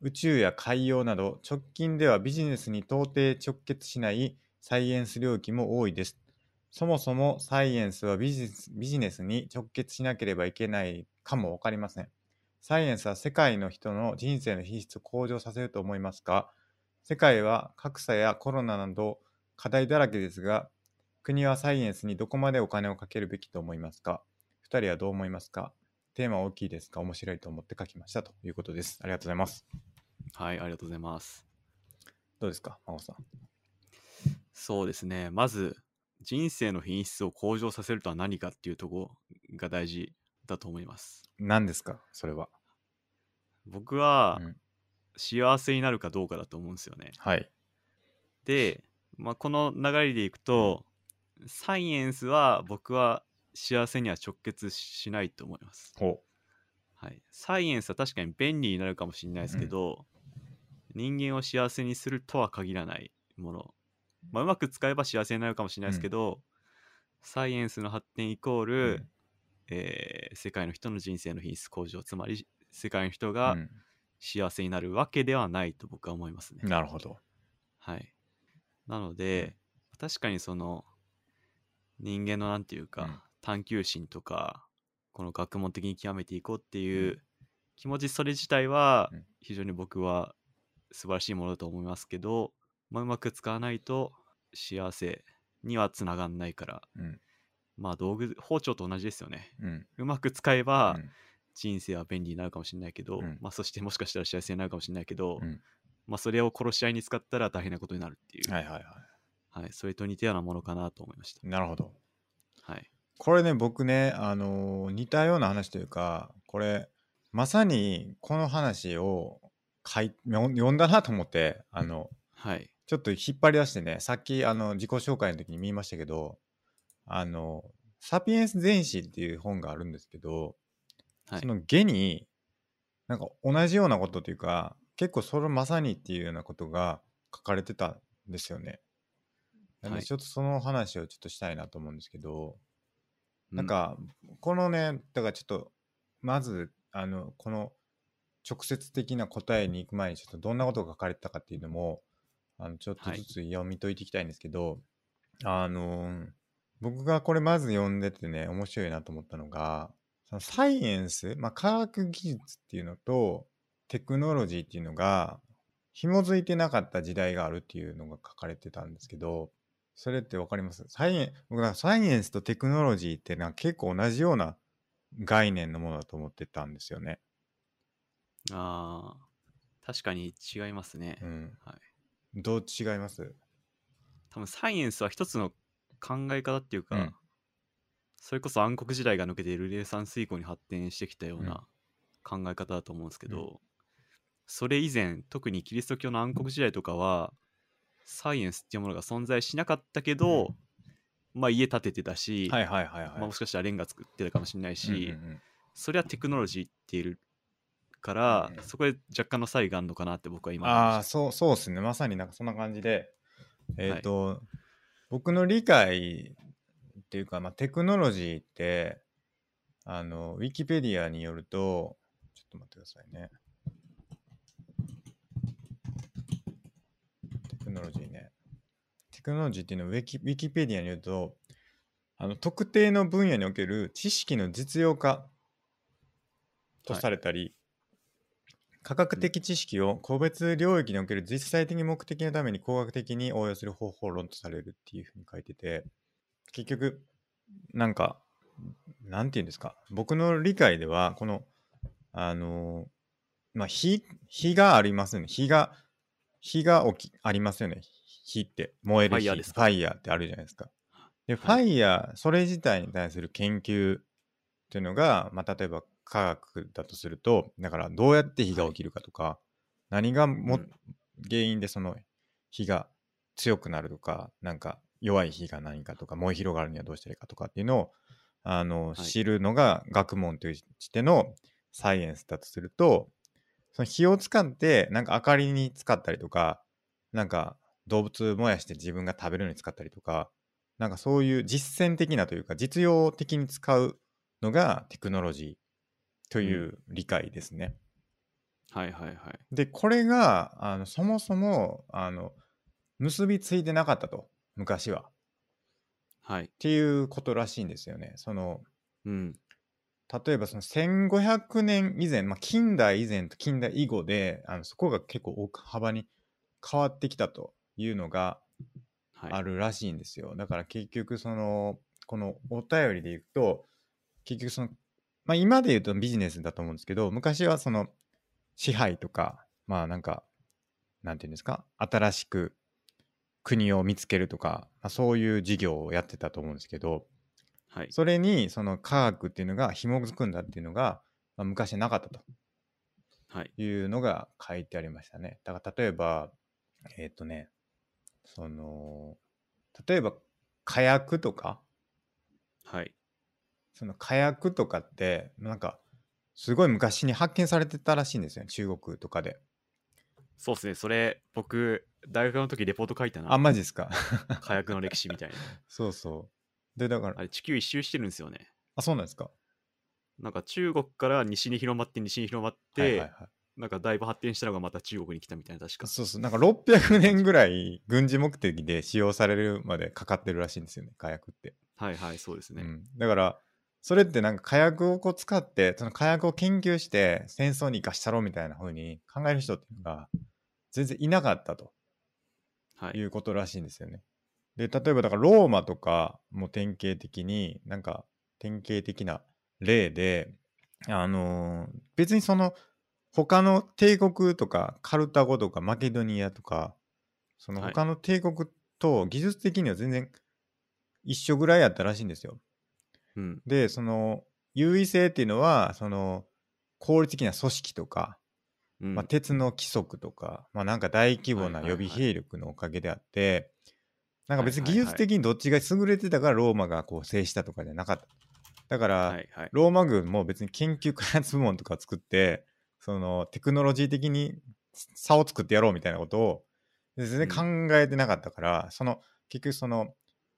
Speaker 1: 宇宙や海洋など直近ではビジネスに到底直結しないサイエンス領域も多いです。そもそもサイエンスはビジネスビジネスに直結しなければいけないかも分かりません。サイエンスは世界の人の人生の品質を向上させると思いますか世界は格差やコロナなど課題だらけですが、国はサイエンスにどこまでお金をかけるべきと思いますか？二人はどう思いますか？テーマは大きいですか？面白いと思って書きましたということです。ありがとうございます。
Speaker 2: はい。ありがとうございます。
Speaker 1: どうですか？真帆さん。
Speaker 2: そうですね。まず、人生の品質を向上させるとは何かっていうところが大事だと思います。
Speaker 1: 何ですか？それは。
Speaker 2: 僕は
Speaker 1: うん
Speaker 2: 幸せになるかどうかだと思うんですよね。
Speaker 1: はい。
Speaker 2: で、まあ、この流れでいくと、サイエンスは僕は幸せには直結しないと思います。
Speaker 1: ほ
Speaker 2: はい、サイエンスは確かに便利になるかもしれないですけど、人間を幸せにするとは限らないもの、まあ、うまく使えば幸せになるかもしれないですけど、サイエンスの発展イコー
Speaker 1: う。
Speaker 2: ル、
Speaker 1: うん
Speaker 2: えー世界の人の人生の品質向上つまり世界の人
Speaker 1: う
Speaker 2: が
Speaker 1: ん
Speaker 2: 幸せになるわけではないと僕は思いますね。
Speaker 1: なるほど。
Speaker 2: はい、なので、確かにその人間のなんていうか、
Speaker 1: うん。
Speaker 2: 探求心とかこの学問的に極めていこうっていうう気持ちそれ自体は
Speaker 1: うん。
Speaker 2: 非常に僕は素晴らしいものだと思いますけど、まあ、うまく使わないと幸せにはつながんないから
Speaker 1: うん。
Speaker 2: まあ道具包丁と同じですよね。
Speaker 1: うん。
Speaker 2: うまく使えば
Speaker 1: うん。
Speaker 2: 人生は便利になるかもしれないけど、
Speaker 1: うん。
Speaker 2: まあそしてもしかしたら幸せになるかもしれないけど、
Speaker 1: うん
Speaker 2: まあそれを殺し合いに使ったら大変なことになるっていう、
Speaker 1: はいはいは
Speaker 2: はい、それと似たようなものかなと思いました。
Speaker 1: い。なるほど。
Speaker 2: はい。
Speaker 1: これね、僕ね、あのー似たような話というか、これ、まさにこの話を書い読ん読んだなと思って、あの、
Speaker 2: はい。
Speaker 1: ちょっと引っ張り出してね、さっきあの自己紹介の時に見ましたけど、あの、サピエンス全史っていう本があるんですけど、
Speaker 2: はい
Speaker 1: その下に、なんか同じようなことというか、結構それまさにっていうようなことが書かれてたんですよね。なん
Speaker 2: はい。
Speaker 1: でちょっとその話をちょっとしたいなと思うんですけど、
Speaker 2: う
Speaker 1: なん、か、このね、だからちょっと、まず、あの、この直接的な答えに行く前に、ちょっとどんなことが書かれてたかっていうのも、あの、ちょっと
Speaker 2: はい。
Speaker 1: ずつ読み解いていきたいんですけど、あの、僕がこれまず読んでてね、面白いなと思ったのが、そのサイエンス、まあ、科学技術っていうのと、テクノロジーっていうのが、紐づいてなかった時代があるっていうのが書かれてたんですけど、それってわかります？サイエン僕はサイエンスとテクノロジーってなんか結構同じような概念のものだと思ってたんですよね。
Speaker 2: あー確かに違いますね。
Speaker 1: うん。
Speaker 2: はい、
Speaker 1: どう違います？
Speaker 2: 多分サイエンスは一つの考え方っていうか、
Speaker 1: うん
Speaker 2: それこそ暗黒時代が抜けてルネサンス以降に発展してきたような考え方だと思うんですけど、
Speaker 1: う
Speaker 2: それ以前特にキリスト教の暗黒時代とかはサイエンスっていうものが存在しなかったけど、まあ家建ててたし、
Speaker 1: はいはいはいはい。
Speaker 2: まあ、もしかしたらレンガ作ってたかもしれないし、
Speaker 1: うんうんうん
Speaker 2: それはテクノロジーっているから、
Speaker 1: うんうん
Speaker 2: そこで若干の差異があるのかなって僕は今
Speaker 1: ああ、そう、そうですね。まさになんかそんな感じで、えっ、と、僕の理解っていうか、まあ、テクノロジーって、あの、ウィキペディアによると、ちょっと待ってくださいね。クノロジーね。テクノロジーっていうのはウィキウィキペディアによると、あの特定の分野における知識の実用化とされたり、科学的知識を個別領域における実際的目的のために工学的に応用する方法論とされるっていうふうに書いてて結局なんかなんて言うんですか？僕の理解ではこのあのまあ火火がありますよね。火が火が起きありますよね。火って燃える火
Speaker 2: ファイヤーですか？
Speaker 1: ファイヤーってあるじゃないですか。で、フ
Speaker 2: はい。
Speaker 1: ァイヤーそれ自体に対する研究っていうのが、まあ、例えば科学だとするとだからどうやって火が起きるかとか、何がも、
Speaker 2: うん。
Speaker 1: 原因でその火が強くなるとかなんか弱い火が何かとか燃え広がるにはどうしたらいいかとかっていうのをあの、
Speaker 2: い。
Speaker 1: 知るのが学問としてのサイエンスだとするとその火を使ってなんか明かりに使ったりとかなんか動物燃やして自分が食べるのに使ったりとかなんかそういう実践的なというか実用的に使うのがテクノロジーという理解ですね。
Speaker 2: たはいはいはい。
Speaker 1: でこれがあのそもそもあの結びついてなかったと昔は。っ
Speaker 2: はい。
Speaker 1: ていうことらしいんですよね。その
Speaker 2: うん
Speaker 1: 例えばその1500年以前、まあ、近代以前と近代以後であのそこが結構大幅に変わってきたというのが
Speaker 2: はい
Speaker 1: あるらしいんですよ。だから結局そのこのお便りでいくと結局その、まあ、今で言うとビジネスだと思うんですけど昔はその支配とかまあなんかなんていうんですか？新しく国を見つけるとか、まあ、そういう事業をやってたと思うんですけど
Speaker 2: はい
Speaker 1: それにその科学っていうのが紐づくんだっていうのが、まあ、昔はなかったと
Speaker 2: はい
Speaker 1: いうのが書いてありましたね。だから例えば、えっ、とね、その、例えば火薬とか、
Speaker 2: はい
Speaker 1: その火薬とかって、なんか、すごい昔に発見されてたらしいんですよね、中国とかで。
Speaker 2: そうですねそれ僕大学の時レポート書いたな
Speaker 1: あ、マジですか。
Speaker 2: 火薬の歴史みたいな
Speaker 1: そうそう。で、だから、
Speaker 2: あれ地球一周してるんですよね
Speaker 1: あ、そうなんですか。
Speaker 2: なんか中国から西に広まって西に広まって、
Speaker 1: はいはいはい。
Speaker 2: なんかだいぶ発展したのがまた中国に来たみたいな確か
Speaker 1: そうそう、なんか600年ぐらい軍事目的で使用されるまでかかってるらしいんですよね、火薬って。
Speaker 2: はいはいそうですね、
Speaker 1: うん、だからそれってなんか火薬をこう使ってその火薬を研究して戦争に生かしたろうみたいな風に考える人っていうのが全然いなかったと
Speaker 2: はい
Speaker 1: いうことらしいんですよね。で例えばだからローマとかも典型的になんか典型的な例であのー別にその他の帝国とかカルタゴとかマケドニアとかその
Speaker 2: はい。
Speaker 1: 他の帝国と技術的には全然一緒ぐらいやったらしいんですよ。
Speaker 2: うん。
Speaker 1: でその優位性っていうのはその効率的な組織とか、
Speaker 2: うん。
Speaker 1: まあ、鉄の規則とか、まあ、なんか大規模な予備兵力のおかげであって、なんか別に技術的にどっちが優れてたからローマがこう制したとかじゃなかった。だから。ローマ軍も別に研究開発部門とかを作って、そのテクノロジー的に差を作ってやろうみたいなことを全然考えてなかったから、その結局その、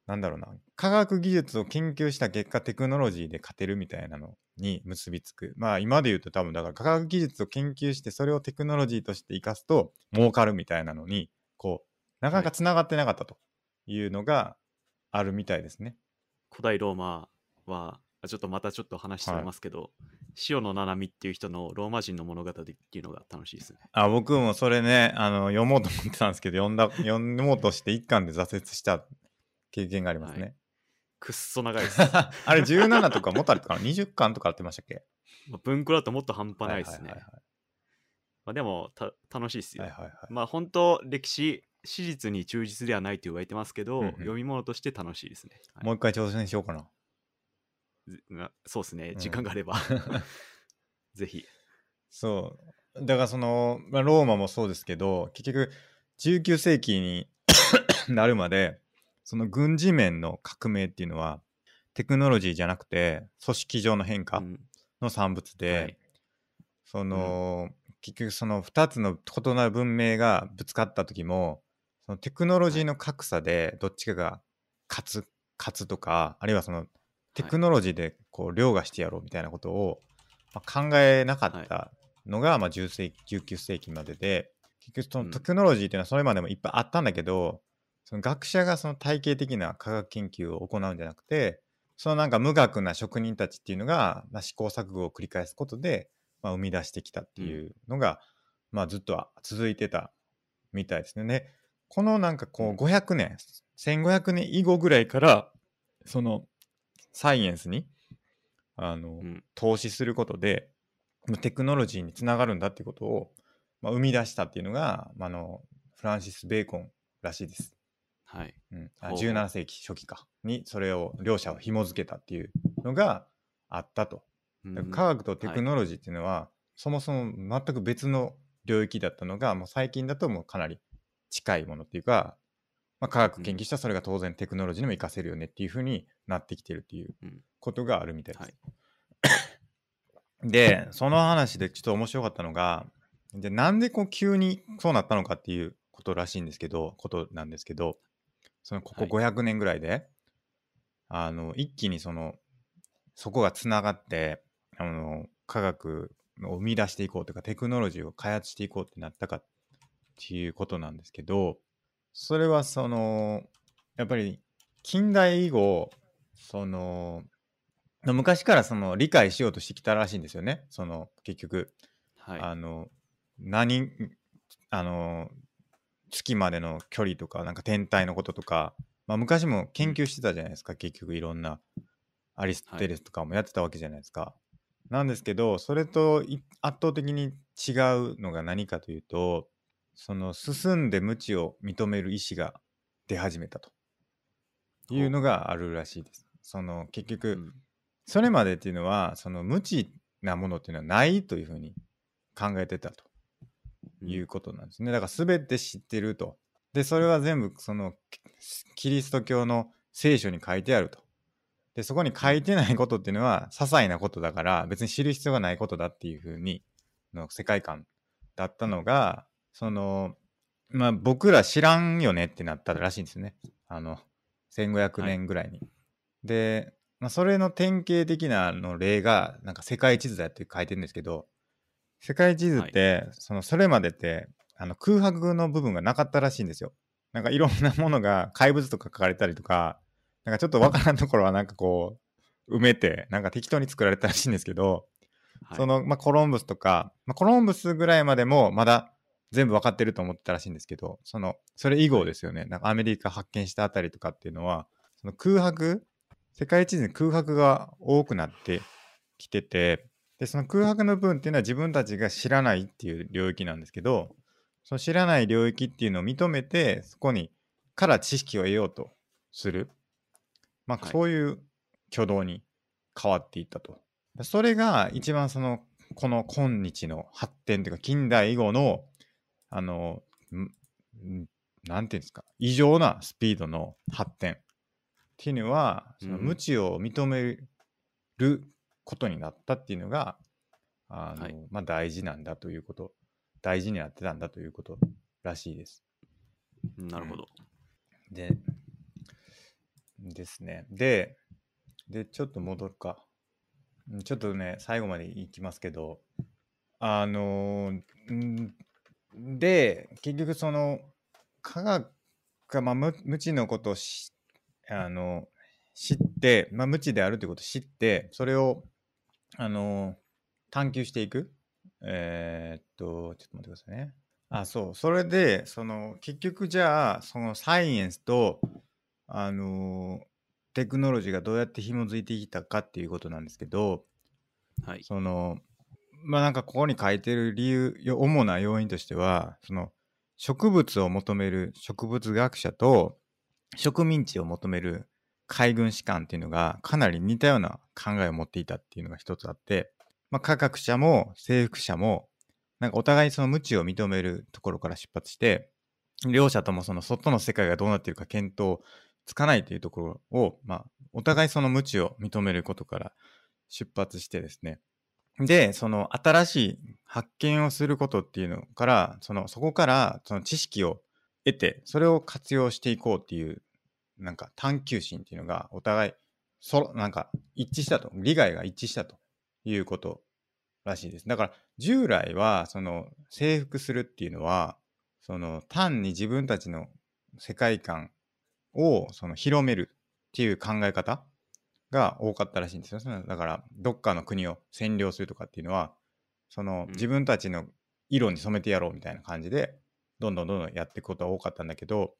Speaker 1: なんだろうな、科学技術を研究した結果、テクノロジーで勝てるみたいなのに結びつく。まあ今で言うと多分だから科学技術を研究して、それをテクノロジーとして生かすと儲かるみたいなのに、こう、なかなか繋がってなかったというのがあるみたいですね。
Speaker 2: 古代ローマは、あちょっとまたちょっと話してますけど、塩野七海っていう人のローマ人の物語っていうのが楽しいですね。
Speaker 1: あ僕もそれねあの読もうと思ってたんですけど読んだ 読もうとして一巻で挫折した経験がありますね。
Speaker 2: はいくっそ長いです。
Speaker 1: あれ17とかもっとあるかな？20巻とかあってましたっけ？
Speaker 2: まあ文庫だともっと半端ないですね。
Speaker 1: はい
Speaker 2: まあでもた楽しいですよ。
Speaker 1: はいはいはいはいはい
Speaker 2: まあ本当歴史史実に忠実ではないと言われてますけど、
Speaker 1: うんうん。
Speaker 2: 読み物として楽しいですね。はい。
Speaker 1: もう一回挑戦しようかな。
Speaker 2: そうですね。
Speaker 1: うん。
Speaker 2: 時間があれば、ぜひ。
Speaker 1: そう。だからその、まあ、ローマもそうですけど、結局19世紀に なるまで、その軍事面の革命っていうのは、テクノロジーじゃなくて、組織上の変化
Speaker 2: うん。
Speaker 1: の産物で、
Speaker 2: はい。
Speaker 1: その、結局その2つの異なる文明がぶつかった時もそのテクノロジーの格差でどっちかが勝つ勝つとかあるいはそのテクノロジーでこう凌駕してやろうみたいなことを、まあ、考えなかったのが、まあ、10世紀19世紀までで結局その
Speaker 2: うん。
Speaker 1: テクノロジーっていうのはそれまでもいっぱいあったんだけど、その学者がその体系的な科学研究を行うんじゃなくてそのなんか無学な職人たちっていうのが、まあ、試行錯誤を繰り返すことで、まあ、生み出してきたっていうのが、まあ、ずっとは続いてたみたいですね。でこのなんかこう500年1500年以後ぐらいからそのサイエンスにあの、
Speaker 2: うん。
Speaker 1: 投資することでテクノロジーにつながるんだっていうことを、まあ、生み出したっていうのが、まあ、あのフランシス・ベーコンらしいです。
Speaker 2: はい。
Speaker 1: うん、あ
Speaker 2: ほう。
Speaker 1: 17世紀初期か。にそれを両者を紐付けたっていうのがあったと。科学とテクノロジーっていうのは、そもそも全く別の領域だったのがもう最近だともうかなり近いものっていうか、まあ、科学研究したらそれが当然テクノロジーにも活かせるよねっていう風になってきてるっていう
Speaker 2: うん。
Speaker 1: ことがあるみたいです。
Speaker 2: はい。
Speaker 1: でその話でちょっと面白かったのがでなんでこう急にそうなったのかっていうことらしいんですけどことなんですけどそのここ
Speaker 2: はい。
Speaker 1: 500年ぐらいで、あの一気にそのそこがつながってあの科学を生み出していこうというかテクノロジーを開発していこうってなったかっていうことなんですけどそれはそのやっぱり近代以後その昔からその理解しようとしてきたらしいんですよね。その結局、
Speaker 2: はい。
Speaker 1: あの何あの月までの距離とかなんか天体のこととか、まあ、昔も研究してたじゃないですか、結局いろんなアリストテレスとかもやってたわけじゃないですか。なんですけどそれとい圧倒的に違うのが何かというとその進んで無知を認める意思が出始めたというのがあるらしいです。その結局、
Speaker 2: うん
Speaker 1: それまでっていうのはその無知なものっていうのはないというふうに考えてたということなんですね。だから全て知ってると。でそれは全部そのキリスト教の聖書に書いてあると。でそこに書いてないことっていうのは些細なことだから別に知る必要がないことだっていうふうにの世界観だったのがそのまあ僕ら知らんよねってなったらしいんですよね。あの1500年ぐらいに。で、まあ、それの典型的なの例がなんか世界地図だって書いてるんですけど世界地図って、そのそれまでってあの空白の部分がなかったらしいんですよ。なんかいろんなものが怪物とか書かれたりとかなんかちょっとわからんところはなんかこう埋めてなんか適当に作られたらしいんですけど、
Speaker 2: はい
Speaker 1: その、まあ、コロンブスとか、まあ、コロンブスぐらいまでもまだ全部分かってると思ってたらしいんですけどそのそれ以後ですよね。なんかアメリカ発見したあたりとかっていうのはその空白世界地図に空白が多くなってきててでその空白の部分っていうのは自分たちが知らないっていう領域なんですけどその知らない領域っていうのを認めてそこにから知識を得ようとする、まあ
Speaker 2: はい。
Speaker 1: そういう挙動に変わっていったと。それが一番そのこの今日の発展というか近代以後のあのんんなんていうんですか、異常なスピードの発展っていうのは、その
Speaker 2: うん
Speaker 1: 無知を認めることになったっていうのが、あの
Speaker 2: はい
Speaker 1: まあ、大事なんだということ、大事になってたんだということらしいです。
Speaker 2: なるほど。
Speaker 1: で、ですね。で、で、ちょっと戻るか。うんちょっとね、最後までいきますけど、あのーんで、結局その、科学が、まあ、無無知のことをしあの知って、まあ、無知であるということを知って、それを、あの探求していく。えーっと、ちょっと待ってくださいね。あ、そう。それで、その、結局じゃあ、そのサイエンスと、あのテクノロジーがどうやって紐づいてきたかっていうことなんですけど、
Speaker 2: はい。
Speaker 1: その、まあなんかここに書いてる理由、主な要因としては、その、植物を求める植物学者と植民地を求める海軍士官っていうのがかなり似たような考えを持っていたっていうのが一つあって、まあ、科学者も征服者もなんかお互いその無知を認めるところから出発して両者ともその外の世界がどうなっているか見当つかないというところを、まあ、お互いその無知を認めることから出発してですねでその新しい発見をすることっていうのからそのそこからその知識を得てそれを活用していこうっていうなんか探求心っていうのがお互いそなんか一致したと利害が一致したということらしいです。だから従来はその征服するっていうのはその単に自分たちの世界観をその広めるっていう考え方が多かったらしいんですよ。だからどっかの国を占領するとかっていうのはその
Speaker 2: うん
Speaker 1: 自分たちの色に染めてやろうみたいな感じでどんどんどんどんやっていくことが多かったんだけど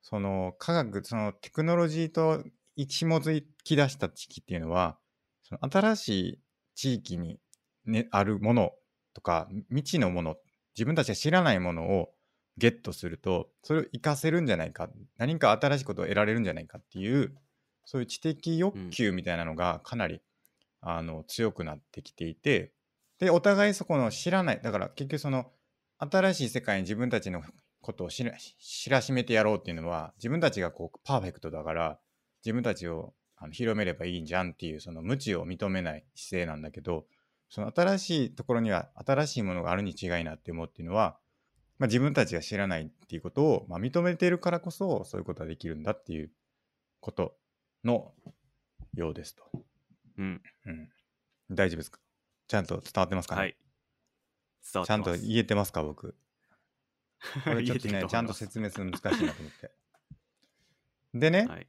Speaker 1: その科学そのテクノロジーと紐づき出した地域っていうのはその新しい地域に、ね、あるものとか未知のもの自分たちが知らないものをゲットするとそれを活かせるんじゃないか何か新しいことを得られるんじゃないかっていうそういう知的欲求みたいなのがかなり、あの強くなってきていてでお互いそこの知らないだから結局その新しい世界に自分たちのことを知ら知らしめてやろうっていうのは自分たちがこうパーフェクトだから自分たちをあの広めればいいんじゃんっていうその無知を認めない姿勢なんだけどその新しいところには新しいものがあるに違いなって思うっていうのは、まあ、自分たちが知らないっていうことを、まあ、認めているからこそそういうことができるんだっていうことのようですと。
Speaker 2: うん。
Speaker 1: うん、大丈夫ですか？ちゃんと伝わってますかね、
Speaker 2: はい。伝わっ
Speaker 1: ちゃんと
Speaker 2: てます。
Speaker 1: 言えてますか僕？これちょっとねちゃんと説明するの難しいなと思って。でね、
Speaker 2: はい。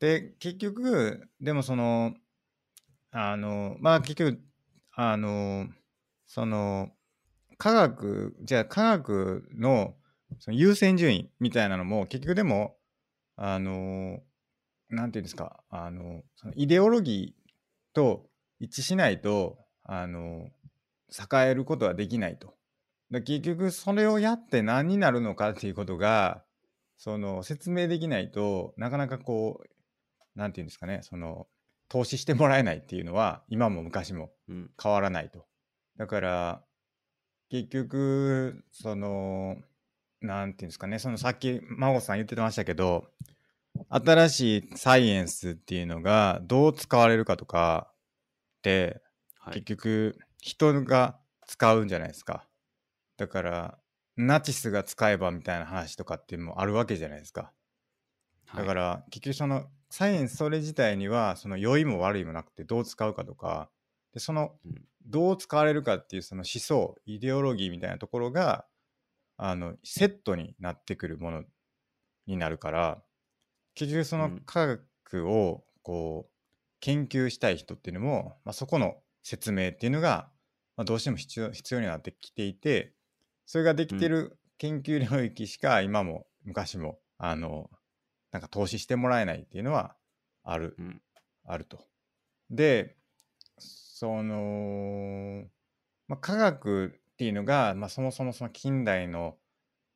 Speaker 1: で結局でもそのあのまあ結局あのその科学じゃあ科学のその優先順位みたいなのも結局でもあのなんていうんですか？あのそのイデオロギーと一致しないとあの栄えることはできないと。だ結局それをやって何になるのかっていうことがその説明できないとなかなかこうなんていうんですかねその投資してもらえないっていうのは今も昔も
Speaker 2: うん。
Speaker 1: 変わらないと。だから結局そのなんていうんですかねそのさっき真帆さん言ってましたけど新しいサイエンスっていうのがどう使われるかとかって
Speaker 2: はい
Speaker 1: 結。局人が使うんじゃないですか。だからナチスが使えばみたいな話とかっていうのもあるわけじゃないですか。だからら結局そのサイエンスそれ自体にはその良いも悪いもなくてどう使うかとかでその
Speaker 2: うん
Speaker 1: どう使われるかっていうその思想イデオロギーみたいなところがあのセットになってくるものになるから結局そうの
Speaker 2: ん。
Speaker 1: 科学をこう研究したい人っていうのも、まあ、そこの説明っていうのが、まあ、どうしても必要必要になってきていてそれができてる研究領域しか今も昔もあのなんか投資してもらえないっていうのはある、
Speaker 2: うん。
Speaker 1: あると。でその、まあ、科学っていうのが、まあ、そもそもその近代の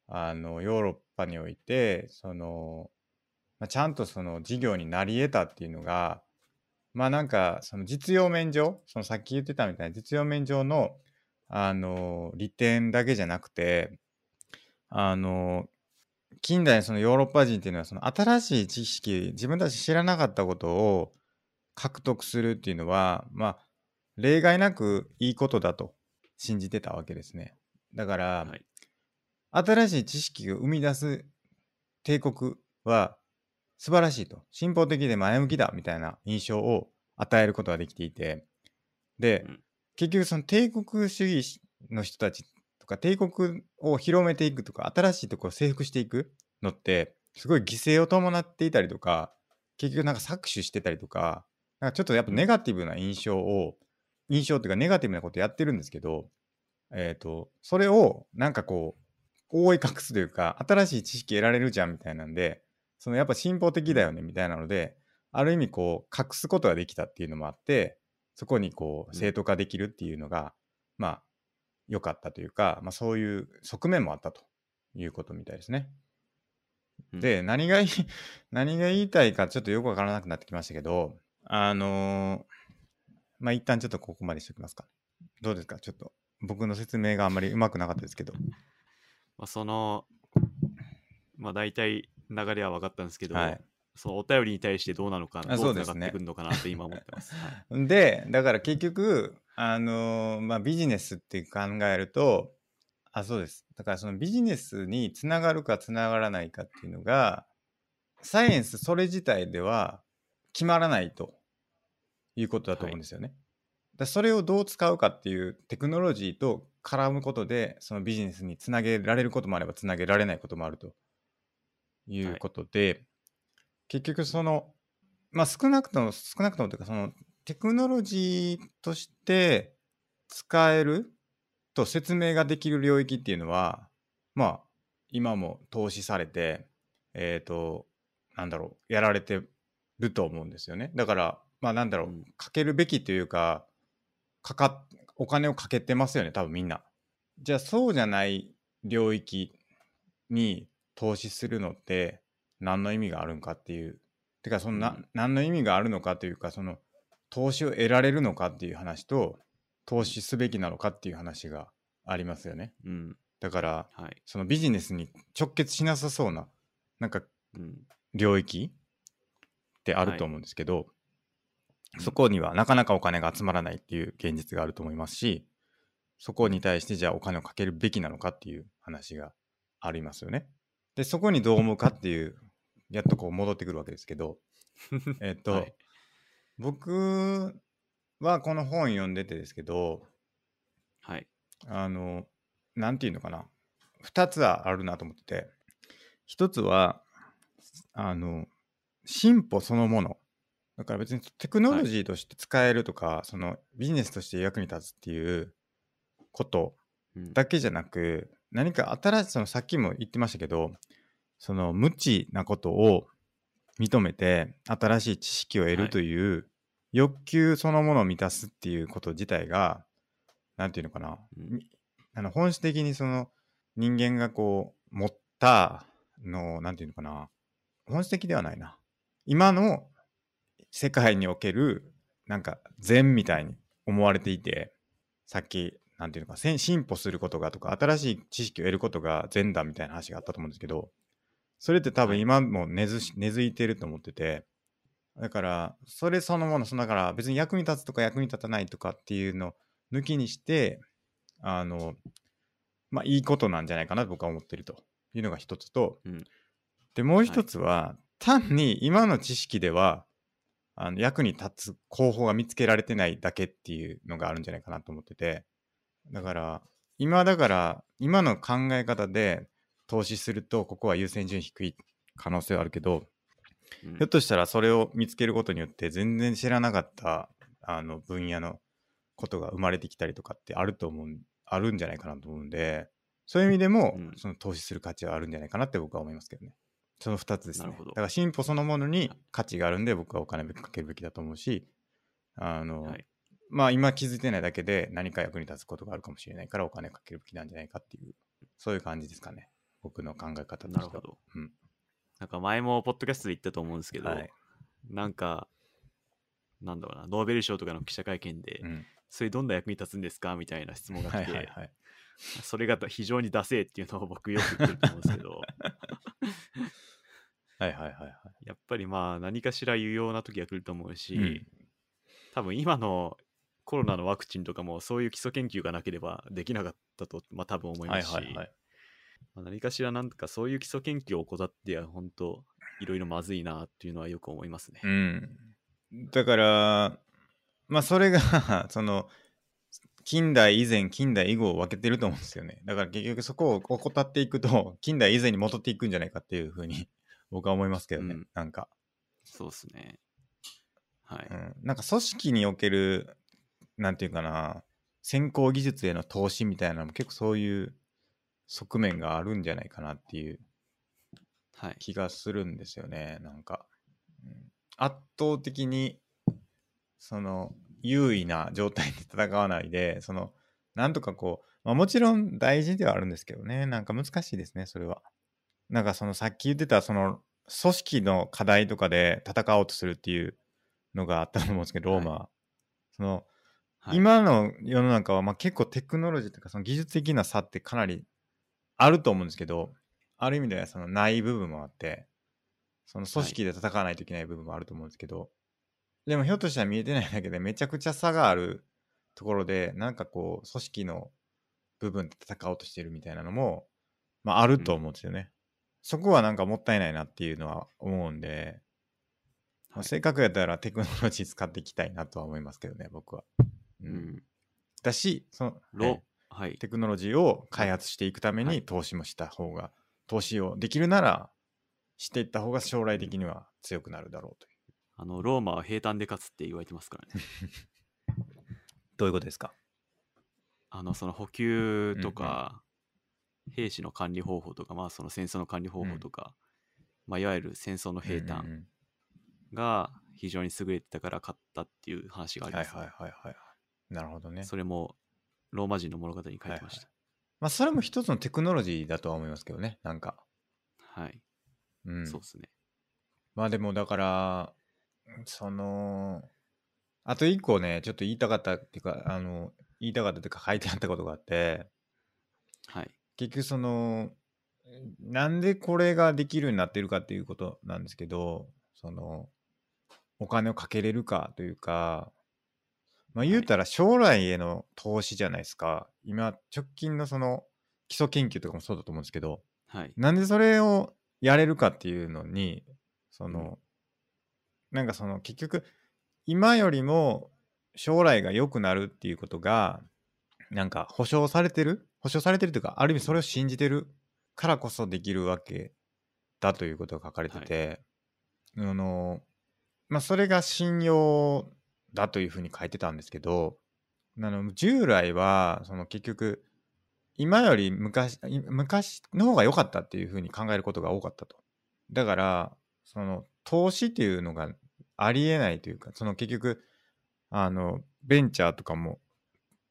Speaker 1: あのヨーロッパにおいてその、まあ、ちゃんとその事業になり得たっていうのがまあなんかその実用面上そのさっき言ってたみたいな実用面上のあの利点だけじゃなくてあの近代のそのヨーロッパ人っていうのはその新しい知識自分たち知らなかったことを獲得するっていうのはまあ例外なくいいことだと信じてたわけですね。だから、
Speaker 2: はい。
Speaker 1: 新しい知識を生み出す帝国は素晴らしいと。進歩的で前向きだみたいな印象を与えることができていて。で、
Speaker 2: うん。
Speaker 1: 結局その帝国主義の人たちとか帝国を広めていくとか新しいところを征服していくのってすごい犠牲を伴っていたりとか結局なんか搾取してたりとかなんかちょっとやっぱネガティブな印象を印象っていうかネガティブなことやってるんですけどえっ、とそれをなんかこう覆い隠すというか新しい知識得られるじゃんみたいなんでそのやっぱ進歩的だよねみたいなのである意味こう隠すことができたっていうのもあってそこにこう
Speaker 2: うん
Speaker 1: 正当化できるっていうのが、まあ良かったというか、まあ、そういう側面もあったということみたいですね。
Speaker 2: うん
Speaker 1: で何がいい 何が言いたいかちょっとよくわからなくなってきましたけどあのーまあ一旦ちょっとここまでしておきますか。どうですか？ちょっと僕の説明があんまりうまくなかったですけど。
Speaker 2: まあ、その、まあ、大体流れは分かったんですけど、
Speaker 1: はい。
Speaker 2: そのお便りに対してどうなのかな、
Speaker 1: あ
Speaker 2: ど
Speaker 1: そううですね。
Speaker 2: つながってくるのかなって今思ってます。はい。
Speaker 1: でだから結局あのーまあビジネスって考えるとあそうです。だからそのビジネスにつながるかつながらないかっていうのがサイエンスそれ自体では決まらないということだと思うんですよね。だそれをどう使うかってい。うテクノロジーと絡むことでそのビジネスにつなげられることもあればつなげられないこともあるということで、結局そのまあ少なくとも少なくともというかそのテクノロジーとして使えると説明ができる領域っていうのはまあ今も投資されてえっ、となんだろうやられてると思うんですよね。だからまあなんだろう、
Speaker 2: うん。
Speaker 1: かけるべきというかかかっお金をかけてますよね多分みんな。じゃあそうじゃない領域に投資するのって何の意味があるんかっていうてかそのな、
Speaker 2: うん
Speaker 1: 何の意味があるのかというかその投資を得られるのかっていう話と投資すべきなのかっていう話がありますよね
Speaker 2: うん。
Speaker 1: だから
Speaker 2: はい。
Speaker 1: そのビジネスに直結しなさそうななんか
Speaker 2: うん。
Speaker 1: 領域ってあると思うんですけど、
Speaker 2: うん
Speaker 1: そこにはなかなかお金が集まらないっていう現実があると思いますしそこに対してじゃあお金をかけるべきなのかっていう話がありますよね。でそこにどう思うかっていうやっとこう戻ってくるわけですけど。えっと、
Speaker 2: はい。
Speaker 1: 僕はこの本読んでてですけど
Speaker 2: はい。
Speaker 1: あのなんていうのかな。2つはあるなと思ってて。1つはあの進歩そのもの。だから別にテクノロジーとして使えるとか、そのビジネスとして役に立つっていうこと
Speaker 2: うん。
Speaker 1: だけじゃなく何か新しいそのさっきも言ってましたけどその無知なことを認めて新しい知識を得
Speaker 2: はい。
Speaker 1: るという欲求そのものを満たすっていうこと自体がなんていうのかな、
Speaker 2: うん。
Speaker 1: みあの本質的にその人間がこう持ったのなんていうのかな本質的ではないな。今の世界におけるなんか善みたいに思われていてさっきなんていうのか進歩することがとか新しい知識を得ることが善だみたいな話があったと思うんですけどそれって多分
Speaker 2: はい。
Speaker 1: 今も根づし根付いてると思っててだからそれそのものそのだから別に役に立つとか役に立たないとかっていうのを抜きにしてあのまあいいことなんじゃないかなと僕は思ってると。いうのが一つと、
Speaker 2: うん。
Speaker 1: でもう一つは、単に今の知識ではあの役に立つ方法が見つけられてないだけっていうのがあるんじゃないかなと思っててだから今だから今の考え方で投資するとここは優先順位低い可能性はあるけど、
Speaker 2: うん。
Speaker 1: ひょっとしたらそれを見つけることによって全然知らなかったあの分野のことが生まれてきたりとかってあると思うあるんじゃないかなと思うんでそういう意味でも、
Speaker 2: うん。
Speaker 1: その投資する価値はあるんじゃないかなって僕は思いますけどね。その2つですね。だから進歩そのものに価値があるんで僕はお金をかけるべきだと思うしあの、
Speaker 2: はい
Speaker 1: まあ今気づいてないだけで何か役に立つことがあるかもしれないからお金をかけるべきなんじゃないかっていうそういう感じですかね。僕の考え方としては。
Speaker 2: なるほど。
Speaker 1: うん。
Speaker 2: なんか前もポッドキャストで言ったと思うんですけど、
Speaker 1: はい。
Speaker 2: なんか、なんだろうな、ノーベル賞とかの記者会見で
Speaker 1: うん。
Speaker 2: それどんな役に立つんですかみたいな質問が来て、
Speaker 1: はいはいはい。
Speaker 2: それが非常にダセーっていうのを僕よく言ってると思うんですけど、
Speaker 1: はいはいはいはい。
Speaker 2: やっぱりまあ何かしら有用な時が来ると思うし、
Speaker 1: うん。
Speaker 2: 多分今のコロナのワクチンとかもそういう基礎研究がなければできなかったと、まあ多分思い
Speaker 1: はい
Speaker 2: ますし、
Speaker 1: はいはい。
Speaker 2: まあ何かしらなんかそういう基礎研究を怠っては本当いろいろまずいなっていうのはよく思いますね。
Speaker 1: うん。だから、まあそれが、その、近代以前、近代以後を分けてると思うんですよね。だから結局そこを怠っていくと、近代以前に戻っていくんじゃないかっていうふうに 僕は思いますけどね。
Speaker 2: うん
Speaker 1: なんか、
Speaker 2: そうですね。はい。
Speaker 1: うん。なんか組織における、なんていうかな、先行技術への投資みたいなのも結構そういう側面があるんじゃないかなっていう
Speaker 2: はい。
Speaker 1: 気がするんですよねなんか、うん。圧倒的にその優位な状態で戦わないでそのなんとかこう、まあ、もちろん大事ではあるんですけどねなんか難しいですねそれは。なんかそのさっき言ってたその組織の課題とかで戦おうとするっていうのがあったと思うんですけどローマ。は、その
Speaker 2: はい、
Speaker 1: 今の世の中はまあ結構テクノロジーとかその技術的な差ってかなりあると思うんですけどある意味ではそのない部分もあってその組織で戦わないといけない部分もあると思うんですけど、でもひょっとしたら見えてないだけでめちゃくちゃ差があるところでなんかこう組織の部分で戦おうとしてるみたいなのも、まあ、あると思うんですよね、そこはなんかもったいないなっていうのは思うんで、まあせっかくやったらテクノロジー使っていきたいなとは思いますけどね僕は。う
Speaker 2: うんん。
Speaker 1: だしその、
Speaker 2: ロ
Speaker 1: はい
Speaker 2: はい。
Speaker 1: テクノロジーを開発していくために
Speaker 2: はい
Speaker 1: 投資もした方が、投資をできるならしていった方が将来的には強くなるだろうという。
Speaker 2: あの、ローマは平坦で勝つって言われてますからね。
Speaker 1: どういうことですか？
Speaker 2: あの、その補給とか、兵士の管理方法とか、まあその戦争の管理方法とか、まあいわゆる戦争の平坦
Speaker 1: うんうん
Speaker 2: が非常に優れてたから勝ったっていう話が
Speaker 1: うんはい
Speaker 2: あります、ね
Speaker 1: はいはいはい。なるほどね。
Speaker 2: それもローマ人の物語に書いてました。
Speaker 1: まあそれも一つのテクノロジーだとは思いますけどね、なんか。
Speaker 2: はい、
Speaker 1: うん。
Speaker 2: そうですね。
Speaker 1: まあでもだから、その、あと一個ね、ちょっと言いたかったっていうか、あの、言いたかったというか書いてあったことがあって、
Speaker 2: はい。
Speaker 1: 結局そのなんでこれができるようになってるかっていうことなんですけどそのお金をかけれるかというかまあ言うたら将来への投資じゃないですか、今直近のその基礎研究とかもそうだと思うんですけど
Speaker 2: はい。
Speaker 1: なんでそれをやれるかっていうのにその、なんかその結局今よりも将来が良くなるっていうことがなんか保証されてる？保証されてるというかある意味それを信じてるからこそできるわけだということが書かれてて、あのまあそれが信用だというふうに書いてたんですけどあの従来はその結局今より昔昔の方が良かったっていうふうに考えることが多かったと。だからその投資っていうのがありえないというかその結局あのベンチャーとかも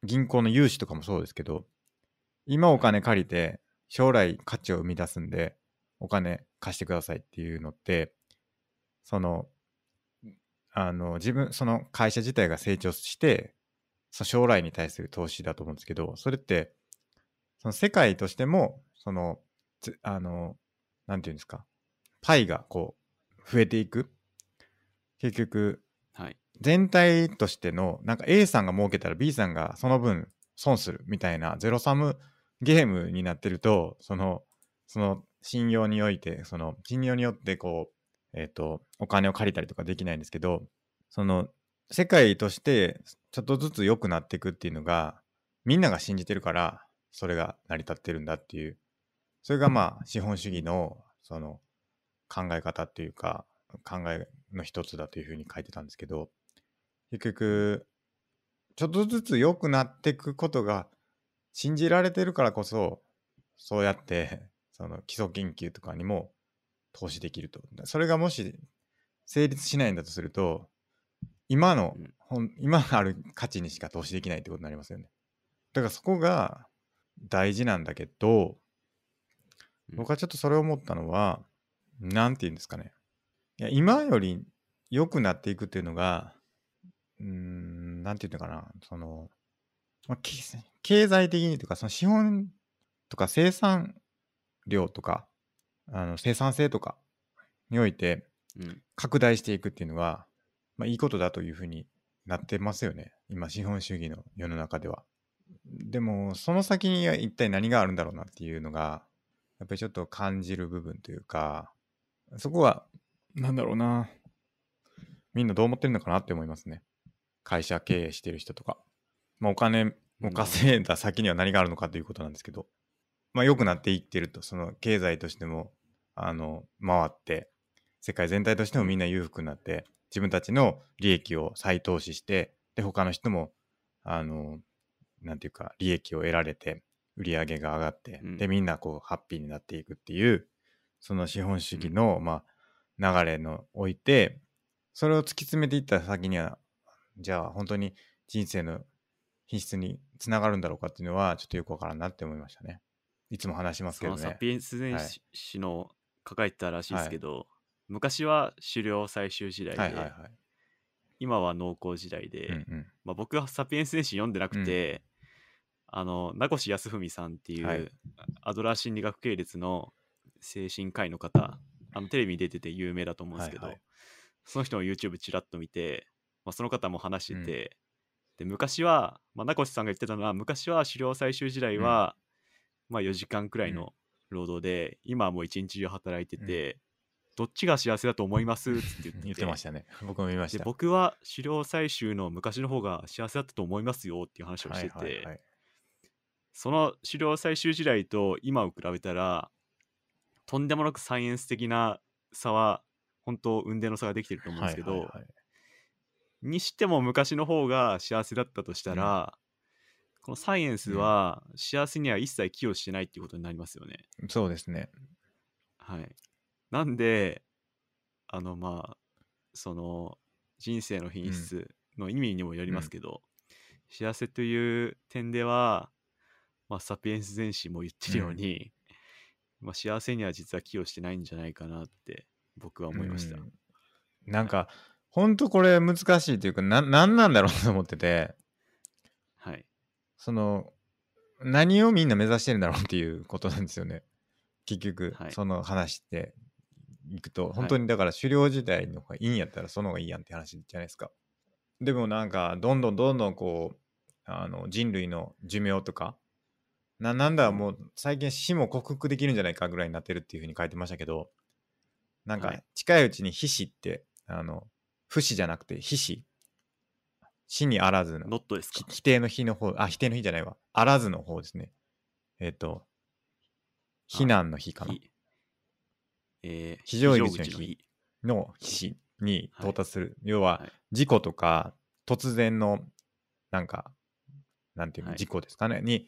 Speaker 1: 銀行の融資とかもそうですけど今お金借りて将来価値を生み出すんでお金貸してくださいっていうのってそのあの自分その会社自体が成長してその将来に対する投資だと思うんですけどそれってその世界としてもそのつあのなんていうんですかパイがこう増えていく結局
Speaker 2: はい。
Speaker 1: 全体としてのなんか A さんが儲けたら B さんがその分損するみたいなゼロサムゲームになってるとそのその信用においてその信用によってこうえっ、とお金を借りたりとかできないんですけどその世界としてちょっとずつ良くなっていくっていうのがみんなが信じてるからそれが成り立ってるんだっていう。それがまあ資本主義のその考え方っていうか考えの一つだというふうに書いてたんですけど結局ちょっとずつ良くなっていくことが信じられてるからこそそうやってその基礎研究とかにも投資できると。それがもし成立しないんだとすると今の
Speaker 2: うん。
Speaker 1: 今ある価値にしか投資できないってことになりますよね。だからそこが大事なんだけど
Speaker 2: うん。
Speaker 1: 僕はちょっとそれを思ったのは何て言うんですかね。いや今より良くなっていくっていうのがうーんなんていうのかな、その、まあ、経経済的にというか、その資本とか生産量とか、あの生産性とかにおいて
Speaker 2: うん。
Speaker 1: 拡大していくっていうのが、まあ、いいことだというふうになってますよね。今、資本主義の世の中では。でも、その先には一体何があるんだろうなっていうのが、やっぱりちょっと感じる部分というか、そこは、なんだろうな。みんなどう思ってるのかなって思いますね。会社経営してる人とか。まあ、お金を稼いだ先には何があるのかということなんですけど、まあ、良くなっていってると、その経済としても、あの、回って、世界全体としてもみんな裕福になって、自分たちの利益を再投資して、で、他の人も、あの、なんていうか、利益を得られて、売り上げが上がって、
Speaker 2: うん
Speaker 1: で、みんなこう、ハッピーになっていくっていう、その資本主義の、まあ、流れの置いて、それを突き詰めていった先には、じゃあ本当に人生の品質につながるんだろうかっていうのは、ちょっとよくわからんなって思いましたね。いつも話しますけどね。
Speaker 2: サピエンスの書かれてたらしいですけど、昔は狩猟採集時代で、
Speaker 1: はいはいはい。
Speaker 2: 今は農耕時代で、
Speaker 1: うんうん。
Speaker 2: まあ、僕はサピエンス全史読んでなくて、あの名越康文さんっていう、
Speaker 1: はい。
Speaker 2: アドラー心理学系列の精神科医の方あのテレビに出てて有名だと思うんですけど、
Speaker 1: はいはい。
Speaker 2: その人の YouTube ちらっと見て、まあ、その方も話してて、で昔は、まあ、名越さんが言ってたのは昔は狩猟採集時代は、まあ、4時間くらいの労働で、今はもう一日中働いてて、どっちが幸せだと思います？って言って
Speaker 1: 言ってましたね。僕も見まし
Speaker 2: で
Speaker 1: た。
Speaker 2: 僕は狩猟採集の昔の方が幸せだったと思いますよっていう話をしてて、
Speaker 1: はいはいはい。
Speaker 2: その狩猟採集時代と今を比べたらとんでもなくサイエンス的な差は本当運命の差ができてると思うんですけど、
Speaker 1: はいはいはい。
Speaker 2: にしても昔の方が幸せだったとしたら、このサイエンスは幸せには一切寄与してないっていうことになりますよね。
Speaker 1: そうですね。
Speaker 2: はい、なんであのまあその人生の品質の意味にもよりますけど、幸せという点では、まあ、サピエンス全史も言ってるように、まあ、幸せには実は寄与してないんじゃないかなって僕は思いました。
Speaker 1: うん。なんか、ほんとこれ難しいというか、な、なんなんだろうと思ってて、
Speaker 2: はい、
Speaker 1: その、何をみんな目指してるんだろうっていうことなんですよね。結局、
Speaker 2: はい。
Speaker 1: その話っていくと、
Speaker 2: い。
Speaker 1: 本当にだから狩猟時代の方がいいんやったらその方がいいやんって話じゃないですか。でもなんか、どんどんどんどんこう、あの人類の寿命とか、ななんだもう最近死も克服できるんじゃないかぐらいになってるっていうふうに書いてましたけど、なんか
Speaker 2: はい。
Speaker 1: 近いうちに皮死って、あの、不死じゃなくて皮死。死にあらずの
Speaker 2: ノットですか？
Speaker 1: き否定の日の方、あ、否定の日じゃないわ。あらずの方ですね。えっ、と、避難の日かな。
Speaker 2: ひえー
Speaker 1: 非常口の
Speaker 2: 非
Speaker 1: 日の日に到達する。要は
Speaker 2: はい、
Speaker 1: 事故とか、突然の、なんか、なんていうの、
Speaker 2: はい
Speaker 1: 事故ですかね、に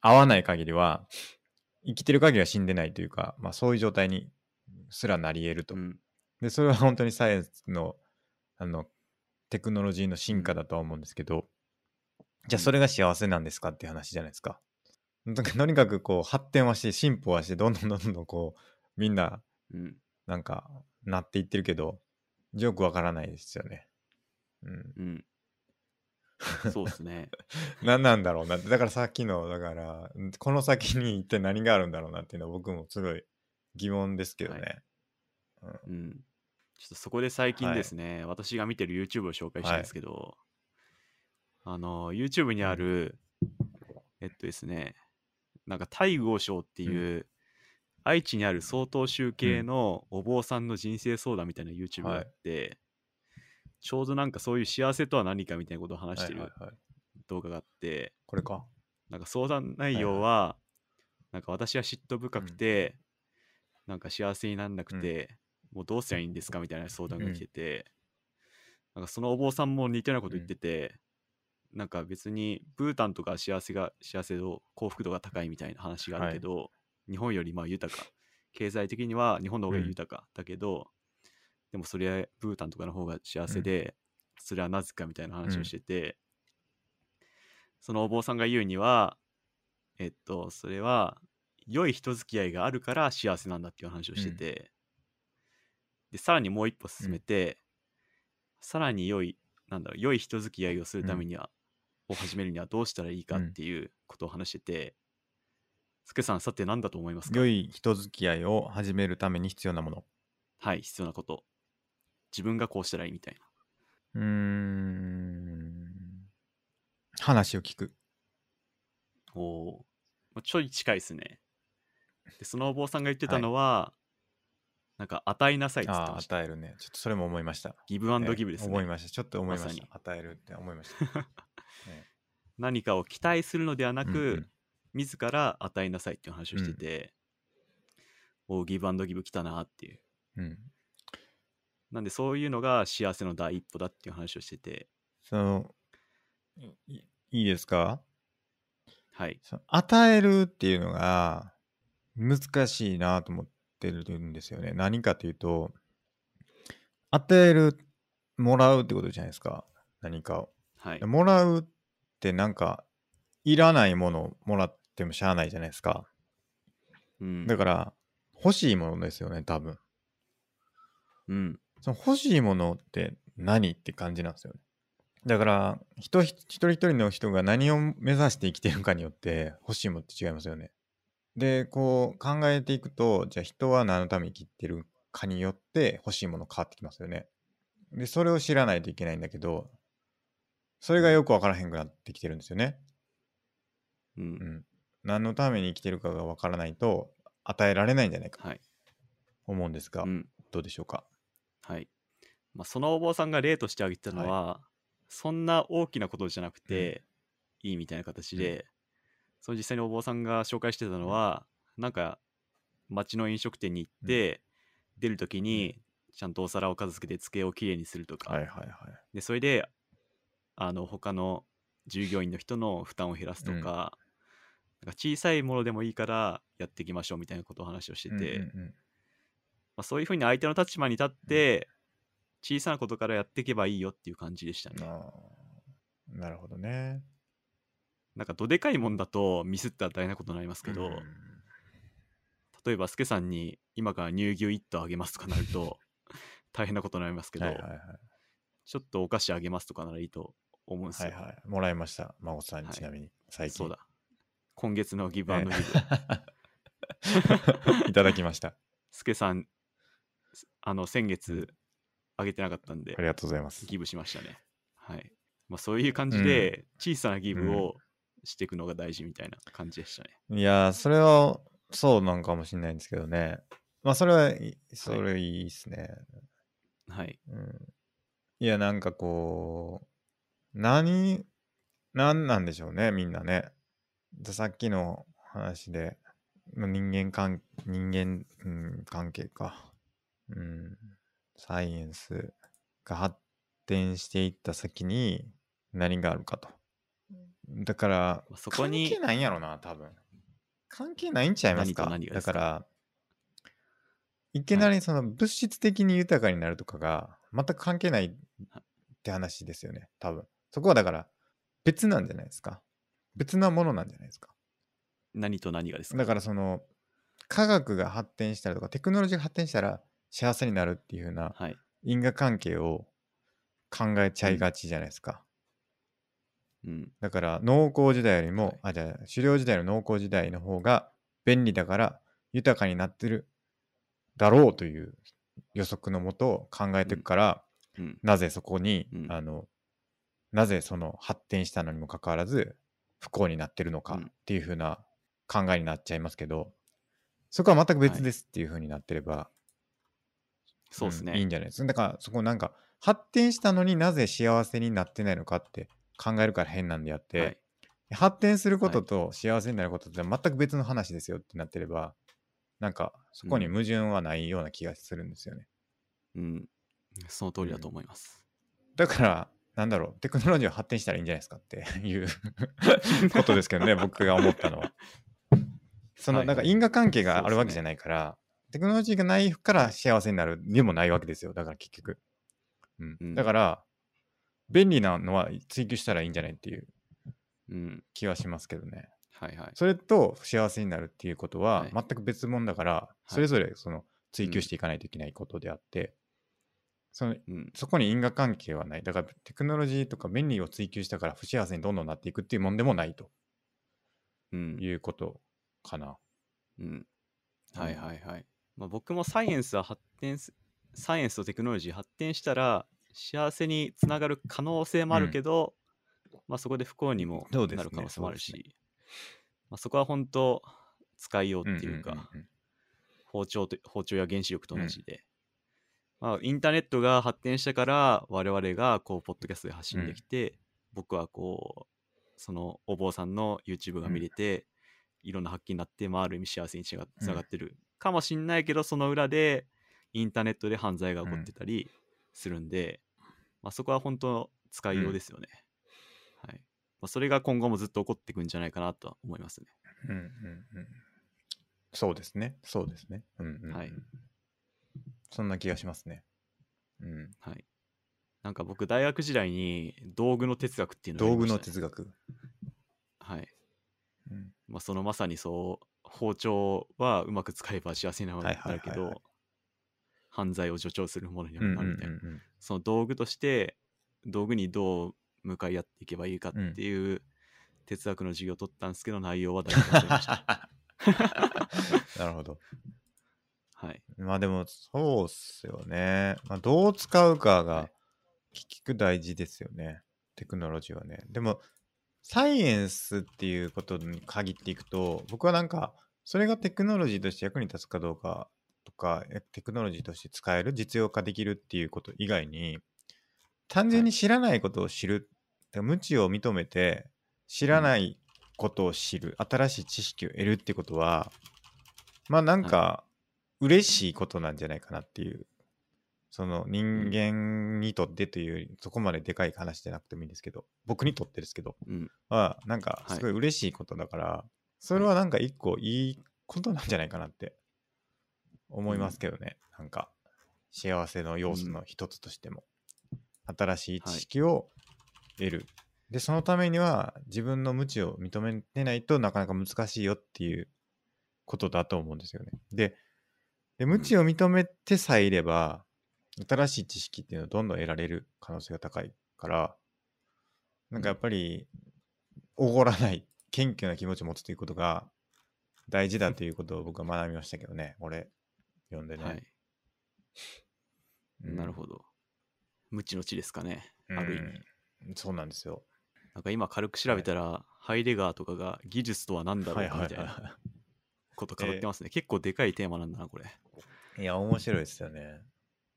Speaker 1: 合わない限りは、生きてる限りは死んでないというか、まあそういう状態にすらなり得ると。
Speaker 2: うん
Speaker 1: で、それは本当にサイエンスの、あの、テクノロジーの進化だとは思うんですけど、じゃあそれが幸せなんですか？っていう話じゃないですか。とにかくこう発展はして、進歩はして、どんどんどんどんこう、みんな、
Speaker 2: うん
Speaker 1: なんか、なっていってるけど、よくわからないですよね。うん。
Speaker 2: うんそうですね。
Speaker 1: 何なんだろうなって。だからさっきの、だから、この先に一体何があるんだろうなっていうのは僕もすごい疑問ですけどね。
Speaker 2: うん。ちょっとそこで最近ですね、私が見てる YouTube を紹介したい。んですけど、あの、YouTube にある、えっとですね、なんか太閤賞っていう、愛知にある曹洞宗系のお坊さんの人生相談みたいな YouTube があって、ちょうどなんかそういう幸せとは何かみたいなことを話してる
Speaker 1: はいはいはい。
Speaker 2: 動画があって、
Speaker 1: これか？
Speaker 2: なんか相談内容は、なんか私は嫉妬深くて、なんか幸せになんなくて、もうどうすりゃいいんですか？みたいな相談が来てて、なんかそのお坊さんも似たようなこと言ってて、なんか別にブータンとか幸せが幸せ度幸福度が高いみたいな話があるけど、日本よりまあ豊か。経済的には日本の方が豊かだけど、でもそれはブータンとかの方が幸せで、それはなぜかみたいな話をしてて、そのお坊さんが言うにはえっとそれは良い人付き合いがあるから幸せなんだっていう話をしてて、でさらにもう一歩進めて、さらに良いなんだろう良い人付き合いをするためには、を始めるにはどうしたらいいかっていうことを話してて、スケさんさて何だと思いますか？
Speaker 1: 良い人付き合いを始めるために必要なもの。
Speaker 2: はい必要なこと。自分がこうしたらいいみたいな。
Speaker 1: うーん。話を聞く。
Speaker 2: おおーちょい近いですね。でそのお坊さんが言ってたのは、なんか与えなさいって言ってました
Speaker 1: 与えるね。ちょっとそれも思いました。
Speaker 2: ギブアンドギブですね、
Speaker 1: ええ思いました。ちょっと思いま
Speaker 2: まさに
Speaker 1: した。与えるって思いました。え
Speaker 2: 何かを期待するのではなく、
Speaker 1: えうんうん
Speaker 2: 自ら与えなさいっていう話をしてて、おおギブアンドギブ来たなっていう
Speaker 1: うん。
Speaker 2: なんでそういうのが幸せの第一歩だっていう話をしてて
Speaker 1: その、いいいですか？
Speaker 2: はい
Speaker 1: その与えるっていうのが難しいなと思ってるんですよね。何かというと、与える、もらうってことじゃないですか。何かを。
Speaker 2: はい
Speaker 1: もらうってなんか、いらないものをもらってもしゃあないじゃないですか。
Speaker 2: うん
Speaker 1: だから、欲しいものですよね、多分。
Speaker 2: うん
Speaker 1: その欲しいものって何って感じなんですよね。だから、人一人一人の人が何を目指して生きてるかによって欲しいものって違いますよね。で、こう考えていくと、じゃあ人は何のために生きてるかによって欲しいもの変わってきますよね。で、それを知らないといけないんだけど、それがよくわからへんくなってきてるんですよね。
Speaker 2: うん
Speaker 1: うん。何のために生きてるかがわからないと与えられないんじゃないかと
Speaker 2: はい
Speaker 1: 思うんですが、
Speaker 2: うん
Speaker 1: どうでしょうか？
Speaker 2: はい、まあ、そのお坊さんが例として挙げてたのは、そんな大きなことじゃなくて、いいみたいな形で、その実際にお坊さんが紹介してたのは、なんか町の飲食店に行って、出る時にちゃんとお皿を片付けて机をきれいにするとか、
Speaker 1: はいはいはい。
Speaker 2: でそれであの他の従業員の人の負担を減らすとか,、
Speaker 1: うん。
Speaker 2: なんか小さいものでもいいからやっていきましょうみたいなことを話をしてて、
Speaker 1: うんうんうん。
Speaker 2: まあ、そういうふうに相手の立場に立って小さなことからやっていけばいいよっていう感じでしたね。
Speaker 1: なるほどね。
Speaker 2: なんかどでかいもんだとミスったら大変なことになりますけど、
Speaker 1: うん
Speaker 2: 例えばスケさんに今から乳牛1頭あげますとかなると 大変なことになりますけど、
Speaker 1: はいはいはい。
Speaker 2: ちょっとお菓子あげますとかならいいと思うんですよ。
Speaker 1: はいはい。もらいました。孫さんに
Speaker 2: はい
Speaker 1: ちなみに、最近。
Speaker 2: そうだ。今月のギブアンドギブ。
Speaker 1: いただきました。
Speaker 2: スケさん、あの、先月あげてなかったんで
Speaker 1: あ、りがとうございます。
Speaker 2: ギブしましたね。はい。まあ、そういう感じで、小さなギブをしていくのが大事みたいな感じでしたね。
Speaker 1: いやー、それはそうなんかもしれないんですけどね。まあ、それはそれいいですね。
Speaker 2: はい。
Speaker 1: うん。いや、なんかこう、何、何なんでしょうね、みんなね。でさっきの話で、まあ人間関人間、うん、関係か。うん。サイエンスが発展していった先に何があるかと。だから、
Speaker 2: まあそこに
Speaker 1: 関係ないんやろな、多分。関係ないんちゃいますか？だから、いきなりその物質的に豊かになるとかが全く関係ないって話ですよね、多分。そこはだから別なんじゃないですか？別なものなんじゃないですか？
Speaker 2: 何と何がですか？
Speaker 1: だからその科学が発展したりとかテクノロジーが発展したら幸せになるっていう風な
Speaker 2: はい。
Speaker 1: 因果関係を考えちゃいがちじゃないですか。
Speaker 2: うん。
Speaker 1: だから農耕時代よりも、
Speaker 2: はい
Speaker 1: あじゃあ狩猟時代の農耕時代の方が便利だから豊かになってるだろうという予測のもと考えていくから、
Speaker 2: うん。
Speaker 1: なぜそこに、
Speaker 2: うん
Speaker 1: あのなぜその発展したのにもかかわらず不幸になってるのか
Speaker 2: うん
Speaker 1: っていう風な考えになっちゃいますけど、そこは全く別ですっていう風になってれば、
Speaker 2: そうですね。
Speaker 1: んいいんじゃないですか。だからそこなんか発展したのになぜ幸せになってないのかって考えるから変なんであって、
Speaker 2: はい。
Speaker 1: 発展することと幸せになることって全く別の話ですよってなってれば、なんかそこに矛盾はないような気がするんですよね。
Speaker 2: うん。その通りだと思います。
Speaker 1: だから、なんだろう、テクノロジーを発展したらいいんじゃないですかって いうことですけどね、僕が思ったのは。その、
Speaker 2: はい
Speaker 1: なんか因果関係があるわけじゃないから、テクノロジーがないから幸せになるでもないわけですよ、だから結局。うん
Speaker 2: うん
Speaker 1: だから、便利なのは追求したらいいんじゃないっていう
Speaker 2: うん。
Speaker 1: 気はしますけどね。
Speaker 2: はいはい。
Speaker 1: それと幸せになるっていうことは
Speaker 2: はい
Speaker 1: 全く別物だから、それぞれその追求していかないといけないことであって、その
Speaker 2: うん。
Speaker 1: そこに因果関係はない。だからテクノロジーとか便利を追求したから不幸せにどんどんなっていくっていうもんでもないと
Speaker 2: うん。
Speaker 1: いうことかな。
Speaker 2: うん。はいはいはい。まあ、僕もサイエンスは発展す、サイエンスとテクノロジー発展したら、幸せにつながる可能性もあるけど、まあそこで不幸にもなる可能性もあるし、
Speaker 1: そうで
Speaker 2: まあ、そこは本当、使いようっていうか、
Speaker 1: んんんん。
Speaker 2: 包丁と包丁や原子力と同じで、まあ、インターネットが発展したから我々がこうポッドキャストで発信できて、僕はこうそのお坊さんの YouTube が見れて、いろんな発見になって、まあ、ある意味幸せにつながつながってる、かもしんないけどその裏でインターネットで犯罪が起こってたりするんで、まあ、そこは本当使いようですよね、はい。まあ、それが今後もずっと起こっていくんじゃないかなとは思いますね。
Speaker 1: うんうんうんそうですね。そうですね。うんうんうん。
Speaker 2: はい。
Speaker 1: そんな気がしますね。うん、
Speaker 2: はい。なんか僕大学時代に道具の哲学っていうのを
Speaker 1: 道具の哲学。
Speaker 2: はい。
Speaker 1: うん。
Speaker 2: まあ、そのまさにそう包丁はうまく使えば幸せにな
Speaker 1: はいはい
Speaker 2: るけ
Speaker 1: はいはい。
Speaker 2: ど犯罪を助長するものに
Speaker 1: うんうん
Speaker 2: なるみたいな、
Speaker 1: うんうん
Speaker 2: その道具として道具にどう向かい合っていけばいいかっていう哲学の授業を取ったんですけど内容は大学ました
Speaker 1: なるほど。
Speaker 2: はい
Speaker 1: まあでもそうっすよね。まあ、どう使うかが結局大事ですよね。テクノロジーはね。でもサイエンスっていうことに限っていくと僕はなんかそれがテクノロジーとして役に立つかどうかとかえテクノロジーとして使える実用化できるっていうこと以外に単純に知らないことを知る、てか無知を認めて知らないことを知る、新しい知識を得るっていうことはまあなんか嬉しいことなんじゃないかなっていう。その人間にとってというよりそこまででかい話じゃなくてもいいんですけど僕にとってですけど
Speaker 2: うん。
Speaker 1: はなんかすごい嬉しいことだから、それはなんか一個いいことなんじゃないかなって思いますけどね、なんか幸せの要素の一つとしても、新しい知識を得る、でそのためには自分の無知を認めてないとなかなか難しいよっていうことだと思うんですよね。でで無知を認めてさえいれば、新しい知識っていうのをどんどん得られる可能性が高いからなんかやっぱりおごらない謙虚な気持ちを持つということが大事だということを僕は学びましたけどね俺読んでね、
Speaker 2: はい、
Speaker 1: うん。
Speaker 2: なるほど。無知の知ですかね、ある意味。
Speaker 1: うんそうなんですよ。
Speaker 2: なんか今軽く調べたら、ハイデガーとかが技術とは何だろ
Speaker 1: はいう
Speaker 2: みたいな
Speaker 1: は
Speaker 2: こと語ってますね、結構でかいテーマなんだなこれ。
Speaker 1: いいや面白いですよね。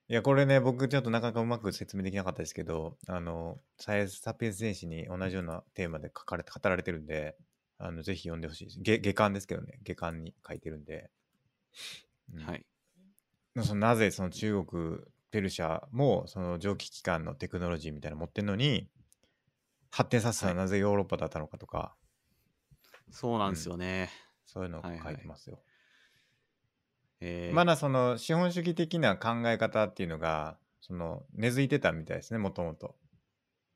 Speaker 1: いやこれね僕ちょっとなかなかうまく説明できなかったですけどあのサイエンスサピエンス全史に同じようなテーマで書かれて語られてるんであのぜひ読んでほしいです。下下巻ですけどね。下巻に書いてるんで、うん。
Speaker 2: はい
Speaker 1: そのなぜその中国ペルシャもその蒸気機関のテクノロジーみたいなの持ってるのに発展させたのはなぜヨーロッパだったのかとか、
Speaker 2: そうなんですよね、
Speaker 1: そういうのを書
Speaker 2: はいはい。
Speaker 1: いてますよ。
Speaker 2: えー。
Speaker 1: まだその資本主義的な考え方っていうのがその根付いてたみたいですねもともと。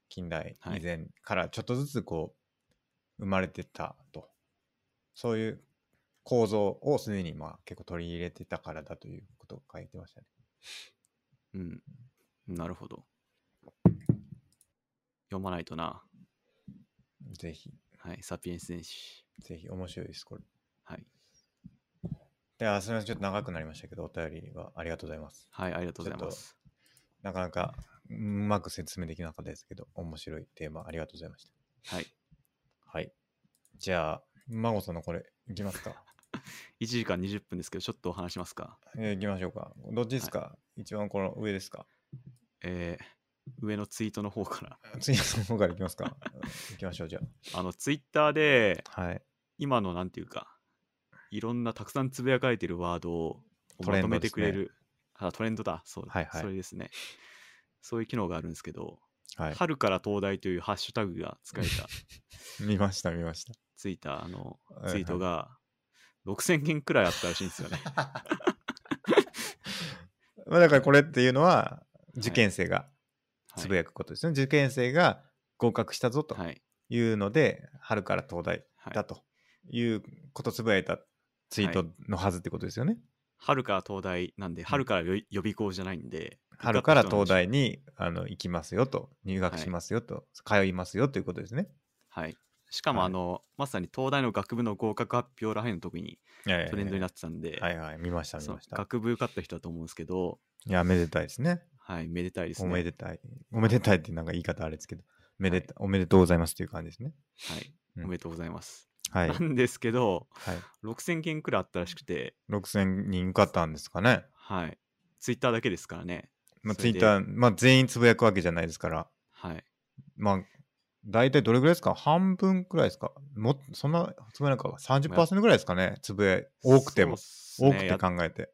Speaker 1: 近代
Speaker 2: はい。
Speaker 1: 以前からちょっとずつこう生まれてたと。そういう構造をすでにまあ結構取り入れてたからだということを書いてましたね。
Speaker 2: うんなるほど読まないとな
Speaker 1: ぜひ
Speaker 2: はいサピエンス戦士
Speaker 1: ぜひ面白いですこれ。
Speaker 2: はい
Speaker 1: ではすみませんちょっと長くなりましたけどお便りはありがとうございます。
Speaker 2: はいありがとうございます
Speaker 1: なかなかうまく説明できなかったですけど面白いテーマありがとうございました。
Speaker 2: はい
Speaker 1: はい。じゃあ、孫さんのこれ、いきますか。
Speaker 2: 1時間20分ですけどちょっとお話しますか？
Speaker 1: えー、いきましょうか。どっちですか、一番この上ですか？
Speaker 2: えー上のツイートの方から
Speaker 1: 次の方からいきますか？いきましょう、じゃ
Speaker 2: あのツイッターで
Speaker 1: あ。はい。
Speaker 2: 今のなんていうかいろんなたくさんつぶやかれてるワードをまとめてくれるあトレンドだそう、
Speaker 1: はいはい
Speaker 2: それですねそういう機能があるんですけど、
Speaker 1: はい。
Speaker 2: 春から東大というハッシュタグが使えた
Speaker 1: 見ました、見ました。
Speaker 2: ツイッターの
Speaker 1: はいはい
Speaker 2: ツイートが6000件くらいあったらしいんですよね。
Speaker 1: まあだからこれっていうのは、受験生がつぶ
Speaker 2: や
Speaker 1: やくことですね。受験生が合格したぞと
Speaker 2: はい。
Speaker 1: いうので、春から東大
Speaker 2: はい
Speaker 1: だということつぶやいたツイートのはずってことですよね。
Speaker 2: 春から東大なんで、春から予予備校じゃないんで、
Speaker 1: 春から東大にあの行きますよと、入学しますよと、通いますよということですね。
Speaker 2: はい。しかも、
Speaker 1: はい
Speaker 2: あの、まさに東大の学部の合格発表らへんの時にトレンドになってたんで、
Speaker 1: はいはい、見ました、見ました。
Speaker 2: 学部受かった人だと思うんですけど、
Speaker 1: いや、めでたいですね。
Speaker 2: はい、めでたいです
Speaker 1: お
Speaker 2: ね。
Speaker 1: めでたい。おめでたいってなんか言い方あれですけど、めでた
Speaker 2: は
Speaker 1: おめでとうございますという感じですね。
Speaker 2: はい、
Speaker 1: うん
Speaker 2: おめでとうございます。
Speaker 1: はい。
Speaker 2: なんですけど、
Speaker 1: はい、
Speaker 2: 6000件くらいあったらしくて、
Speaker 1: 6000人受かったんですかね。
Speaker 2: はい。ツイッターだけですからね。
Speaker 1: まあ、ツイッター、まあ、全員つぶやくわけじゃないですから、
Speaker 2: はい。
Speaker 1: まあ、大体どれぐらいですか？半分くらいですか？もっそんなつぶやなんか30%ぐらいですかね？つぶや多くても、
Speaker 2: ね
Speaker 1: 多くて
Speaker 2: や
Speaker 1: 考えて。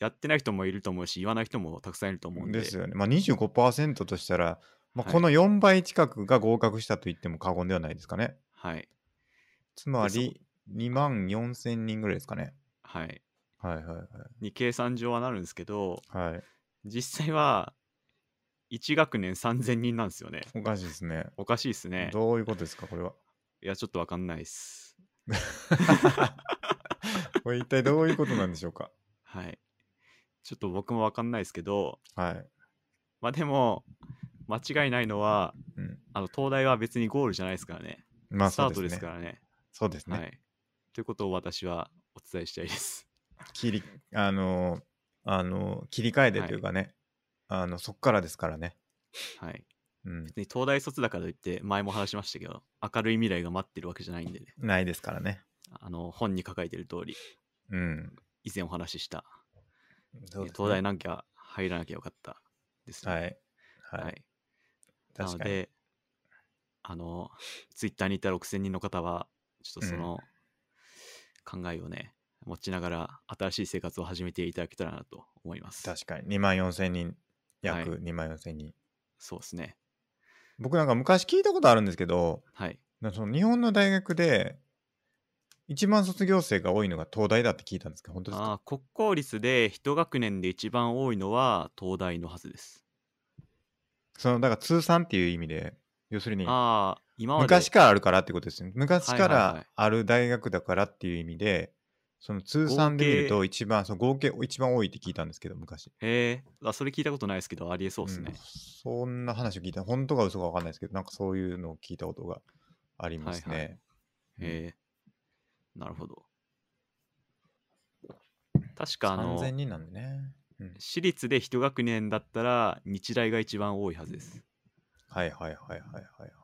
Speaker 2: やってない人もいると思うし、言わない人もたくさんいると思うんで。
Speaker 1: ですよね。まあ、25%としたら、まあ、
Speaker 2: はい
Speaker 1: この4倍近くが合格したと言っても過言ではないですかね。
Speaker 2: はい。
Speaker 1: つまり、2万4千人ぐらいですかね。
Speaker 2: はい。
Speaker 1: はいはいはい。
Speaker 2: に計算上はなるんですけど、
Speaker 1: はい。
Speaker 2: 実際は1学年3000人なんですよね。
Speaker 1: おかしいですね。
Speaker 2: おかしいですね。
Speaker 1: どういうことですか、これは？
Speaker 2: いや、ちょっとわかんないです。
Speaker 1: これ一体どういうことなんでしょうか？
Speaker 2: はい。ちょっと僕もわかんないですけど、
Speaker 1: はい。
Speaker 2: まあでも、間違いないのは、
Speaker 1: うん。
Speaker 2: あの東大は別にゴールじゃないですからね。
Speaker 1: まあ
Speaker 2: スタート
Speaker 1: で
Speaker 2: すすからね。
Speaker 1: そうですね。
Speaker 2: はい。ということを私はお伝えしたいです。
Speaker 1: 切り、あのーあのー切り替えてというかね、あの、そっからですからね。
Speaker 2: はい。
Speaker 1: うん。
Speaker 2: 別に東大卒だからといって、前も話しましたけど、明るい未来が待ってるわけじゃないんでね。
Speaker 1: ないですからね。
Speaker 2: あの、本に書かれてる通り、
Speaker 1: うん。
Speaker 2: 以前お話しした、
Speaker 1: そうですね
Speaker 2: 東大なんか入らなきゃよかったですね。
Speaker 1: はい。はい。
Speaker 2: はい。なの
Speaker 1: 確かに。
Speaker 2: で、あの、ツイッターにいた6000人の方は、ちょっとその、考えをね、持ちながら、新しい生活を始めていただけたらなと思います。
Speaker 1: 確かに。2万4千人。約
Speaker 2: はい
Speaker 1: 2万4千人。
Speaker 2: そうですね。
Speaker 1: 僕なんか昔聞いたことあるんですけど、
Speaker 2: はい。
Speaker 1: その日本の大学で、一番卒業生が多いのが東大だって聞いたんですけど、本当ですか？
Speaker 2: あー国公立で一学年で一番多いのは東大のはずです。
Speaker 1: その、だから通算っていう意味で、要するに、
Speaker 2: ああ、今。
Speaker 1: 昔からあるからってことですね。昔から
Speaker 2: い
Speaker 1: ある大学だからっていう意味で、その通算で見ると一番、その合計一番多いって聞いたんですけど、昔。
Speaker 2: えー、あそれ聞いたことないですけど、ありえそうですね
Speaker 1: ん。そんな話を聞いた、本当か嘘か分かんないですけど、なんかそういうのを聞いたことがありますね。
Speaker 2: はいはいえー、なるほど。確かあの
Speaker 1: 3000、人なんでね。うん、
Speaker 2: 私立で一学年だったら日大が一番多いはずです。
Speaker 1: はいはいはいはいはいはい。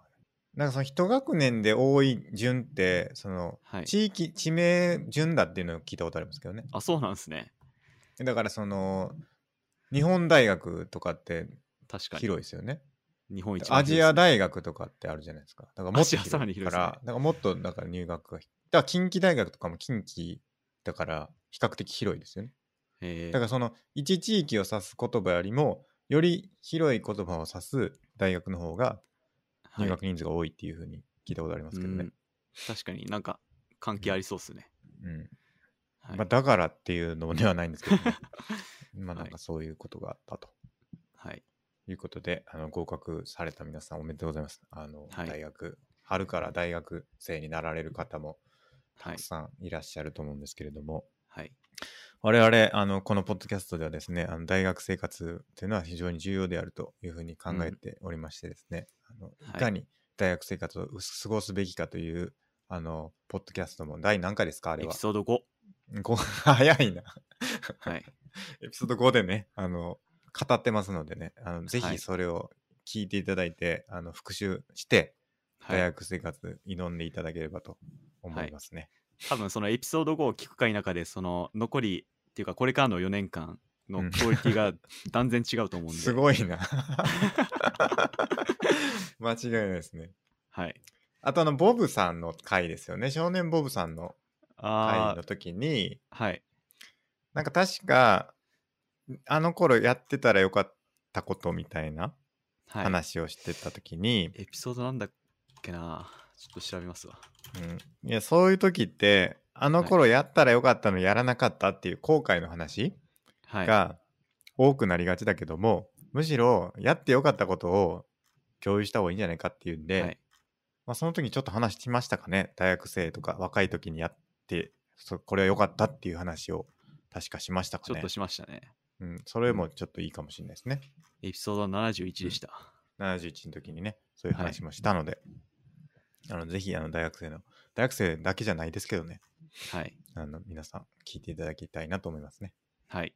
Speaker 1: なんかその一学年で多い順って、その
Speaker 2: はい。
Speaker 1: 地域、地名順だっていうのを聞いたことありますけどね。
Speaker 2: あ、そうなんですね。
Speaker 1: だからその、日本大学とかって
Speaker 2: 確かに。
Speaker 1: 広いですよね。
Speaker 2: 日本一番
Speaker 1: アジア大学とかってあるじゃないですか。だからもっと
Speaker 2: アジアさらに広いですね
Speaker 1: だからもっとだから入学が、だから近畿大学とかも近畿だから比較的広いですよね。
Speaker 2: えー
Speaker 1: だからその一地域を指す言葉よりも、より広い言葉を指す大学の方が入学人数が多いっていうふうに聞いたことありますけどね
Speaker 2: うん。確かになんか関係ありそうですね。
Speaker 1: うん
Speaker 2: はい
Speaker 1: まあ、だからっていうのではないんですけど、ね、まあ
Speaker 2: はい
Speaker 1: なんかそういうことがあったと
Speaker 2: はい。
Speaker 1: いうことで、あの合格された皆さんおめでとうございます。あの、
Speaker 2: はい
Speaker 1: 大学、春から大学生になられる方も
Speaker 2: はい
Speaker 1: たく。さんいらっしゃると思うんですけれども、
Speaker 2: はい。
Speaker 1: 我々あのこのポッドキャストではですねあの大学生活というのは非常に重要であるというふうに考えておりましてですね、あの
Speaker 2: はい。
Speaker 1: いかに大学生活を過ごすべきかというあのポッドキャストも第何回ですかあれは。
Speaker 2: エピソード5。
Speaker 1: ご 早いな。
Speaker 2: はい。
Speaker 1: エピソード5でねあの語ってますのでねあのぜひ
Speaker 2: はい。
Speaker 1: それを聞いていただいて、あの復習して
Speaker 2: はい。
Speaker 1: 大学生活挑んでいただければと思いますね、
Speaker 2: 多分そのエピソード5を聞くか否かで、その残りっていうかこれからの4年間のクオリティが断然違うと思うんで。
Speaker 1: すごいな 間違いないですね
Speaker 2: はい。
Speaker 1: あとあの、ボブさんの回ですよね。少年ボブさんの回
Speaker 2: あ
Speaker 1: の時に、
Speaker 2: あ、はい。
Speaker 1: なんか確か、あの頃やってたらよかったことみたいな
Speaker 2: はい。
Speaker 1: 話をしてた時に、
Speaker 2: エピソードなんだっけなちょっと調べますわ。
Speaker 1: うん、いや、そういう時って、あの頃やったらよかったのやらなかったっていう後悔の話
Speaker 2: はい。
Speaker 1: が多くなりがちだけども、むしろやってよかったことを共有した方がいいんじゃないかっていうんで、
Speaker 2: はい。
Speaker 1: まあ、その時にちょっと話しましたかね大学生とか若い時にやってそこれは良かったっていう話を確かしましたかね
Speaker 2: ちょっとしましたね。
Speaker 1: うん、それもちょっといいかもしれないですね。
Speaker 2: エピソード71でした。
Speaker 1: 71の時にね、そういう話もしたので、あのぜひあの大学生の、大学生だけじゃないですけどね、
Speaker 2: はい。
Speaker 1: あの皆さん聞いていただきたいなと思いますね。
Speaker 2: はい。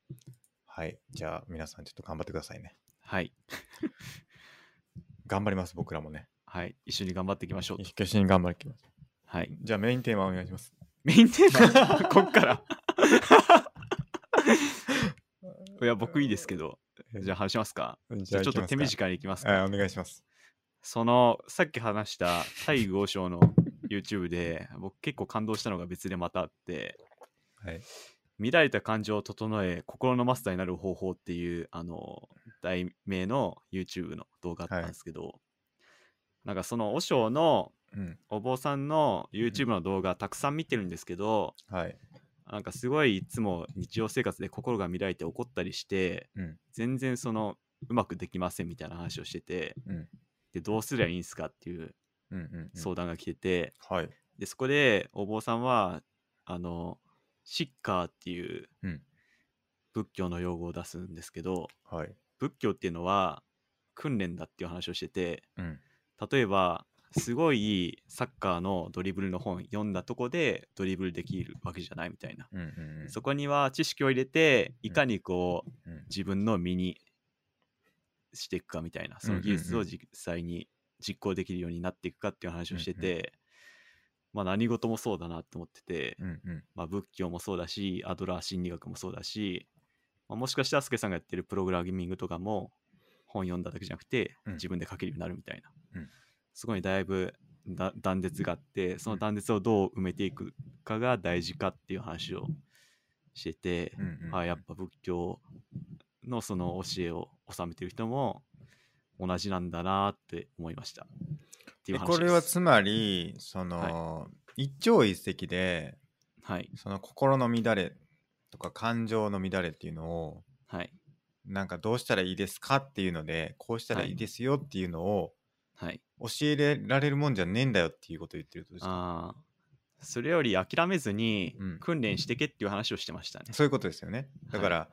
Speaker 1: はい。じゃあ皆さんちょっと頑張ってくださいね。
Speaker 2: はい。
Speaker 1: 頑張ります、僕らもね。
Speaker 2: はい。一緒に頑張っていきましょうと。
Speaker 1: 一緒に頑張ります。
Speaker 2: はい。
Speaker 1: じゃあメインテーマお願いします。
Speaker 2: メインテーマ？こっから？いや、僕いいですけど、じゃあ話しますか？
Speaker 1: じ
Speaker 2: じゃあちょっと手
Speaker 1: 短
Speaker 2: 短にいきます
Speaker 1: あ
Speaker 2: か。
Speaker 1: お願いします。
Speaker 2: その、さっき話した対豪商の YouTube で、僕結構感動したのが別でまたあって、
Speaker 1: はい。
Speaker 2: 乱れた感情を整え、心のマスターになる方法っていう、あの、題名の YouTube の動画あったんですけど、なんかその和尚の
Speaker 1: うん。
Speaker 2: お坊さんの YouTube の動画たくさん見てるんですけど、
Speaker 1: はい。
Speaker 2: なんかすごいいつも日常生活で心が乱れて怒ったりして、
Speaker 1: うん。
Speaker 2: 全然そのうまくできませんみたいな話をしてて、
Speaker 1: うん。
Speaker 2: でどうすりゃいいんすかっていう。相談が来てて、
Speaker 1: はい。
Speaker 2: でそこでお坊さんはあのシッカーっていう
Speaker 1: うん
Speaker 2: 仏教の用語を出すんですけど
Speaker 1: はい。
Speaker 2: 仏教っていうのは訓練だっていう話をしてて
Speaker 1: うん。
Speaker 2: 例えばすごいサッカーのドリブルの本読んだとこでドリブルできるわけじゃないみたいな、
Speaker 1: うん。うん。うん
Speaker 2: そこには知識を入れていかにこう
Speaker 1: うん
Speaker 2: 自分の身にしていくかみたいなその技術を実際に実行できるようになっていくかっていう話をしてて、
Speaker 1: うん
Speaker 2: まあ何事もそうだなと思ってて、
Speaker 1: うん。うん。
Speaker 2: まあ、仏教もそうだしアドラー心理学もそうだし、まあ、もしかしたらスケさんがやってるプログラミングとかも本読んだだけじゃなくて
Speaker 1: うん
Speaker 2: 自分で書けるようになるみたいな、
Speaker 1: うん
Speaker 2: すごいだいぶだ断絶があってその断絶をどう埋めていくかが大事かっていう話をしてて、
Speaker 1: うん。うん。
Speaker 2: あやっぱ仏教のその教えを収めてる人も同じなんだなって思いました。
Speaker 1: これはつまり、その、一朝一夕で、
Speaker 2: はい
Speaker 1: その心の乱れとか感情の乱れっていうのを、
Speaker 2: はい
Speaker 1: なんかどうしたらいいですかっていうので、こうしたらいいですよっていうのを
Speaker 2: はい。
Speaker 1: 教えられるもんじゃねえんだよっていうことを言ってるとですか？
Speaker 2: ああそれより諦めずに
Speaker 1: うん
Speaker 2: 訓練してけっていう話をしてましたね。
Speaker 1: そういうことですよね。だから、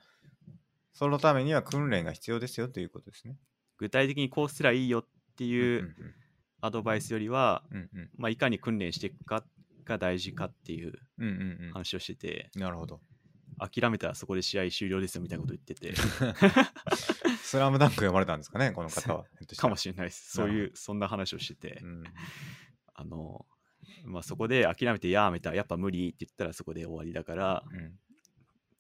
Speaker 1: そのためには訓練が必要ですよということですね。
Speaker 2: 具体的にこうすりゃいいよって
Speaker 1: うん
Speaker 2: いうアドバイスよりは、
Speaker 1: うんうん。
Speaker 2: まあ、いかに訓練していくかが大事かっていう
Speaker 1: うんうんうん。うん
Speaker 2: 話をしてて、
Speaker 1: なるほど。
Speaker 2: 諦めたらそこで試合終了ですよみたいなこと言ってて。
Speaker 1: スラムダンク読まれたんですかね、この方は。
Speaker 2: から。もしれないです。そういうそんな話をしてて、
Speaker 1: うん
Speaker 2: あのまあ、そこで諦めてやめたやっぱ無理って言ったらそこで終わりだから
Speaker 1: うん。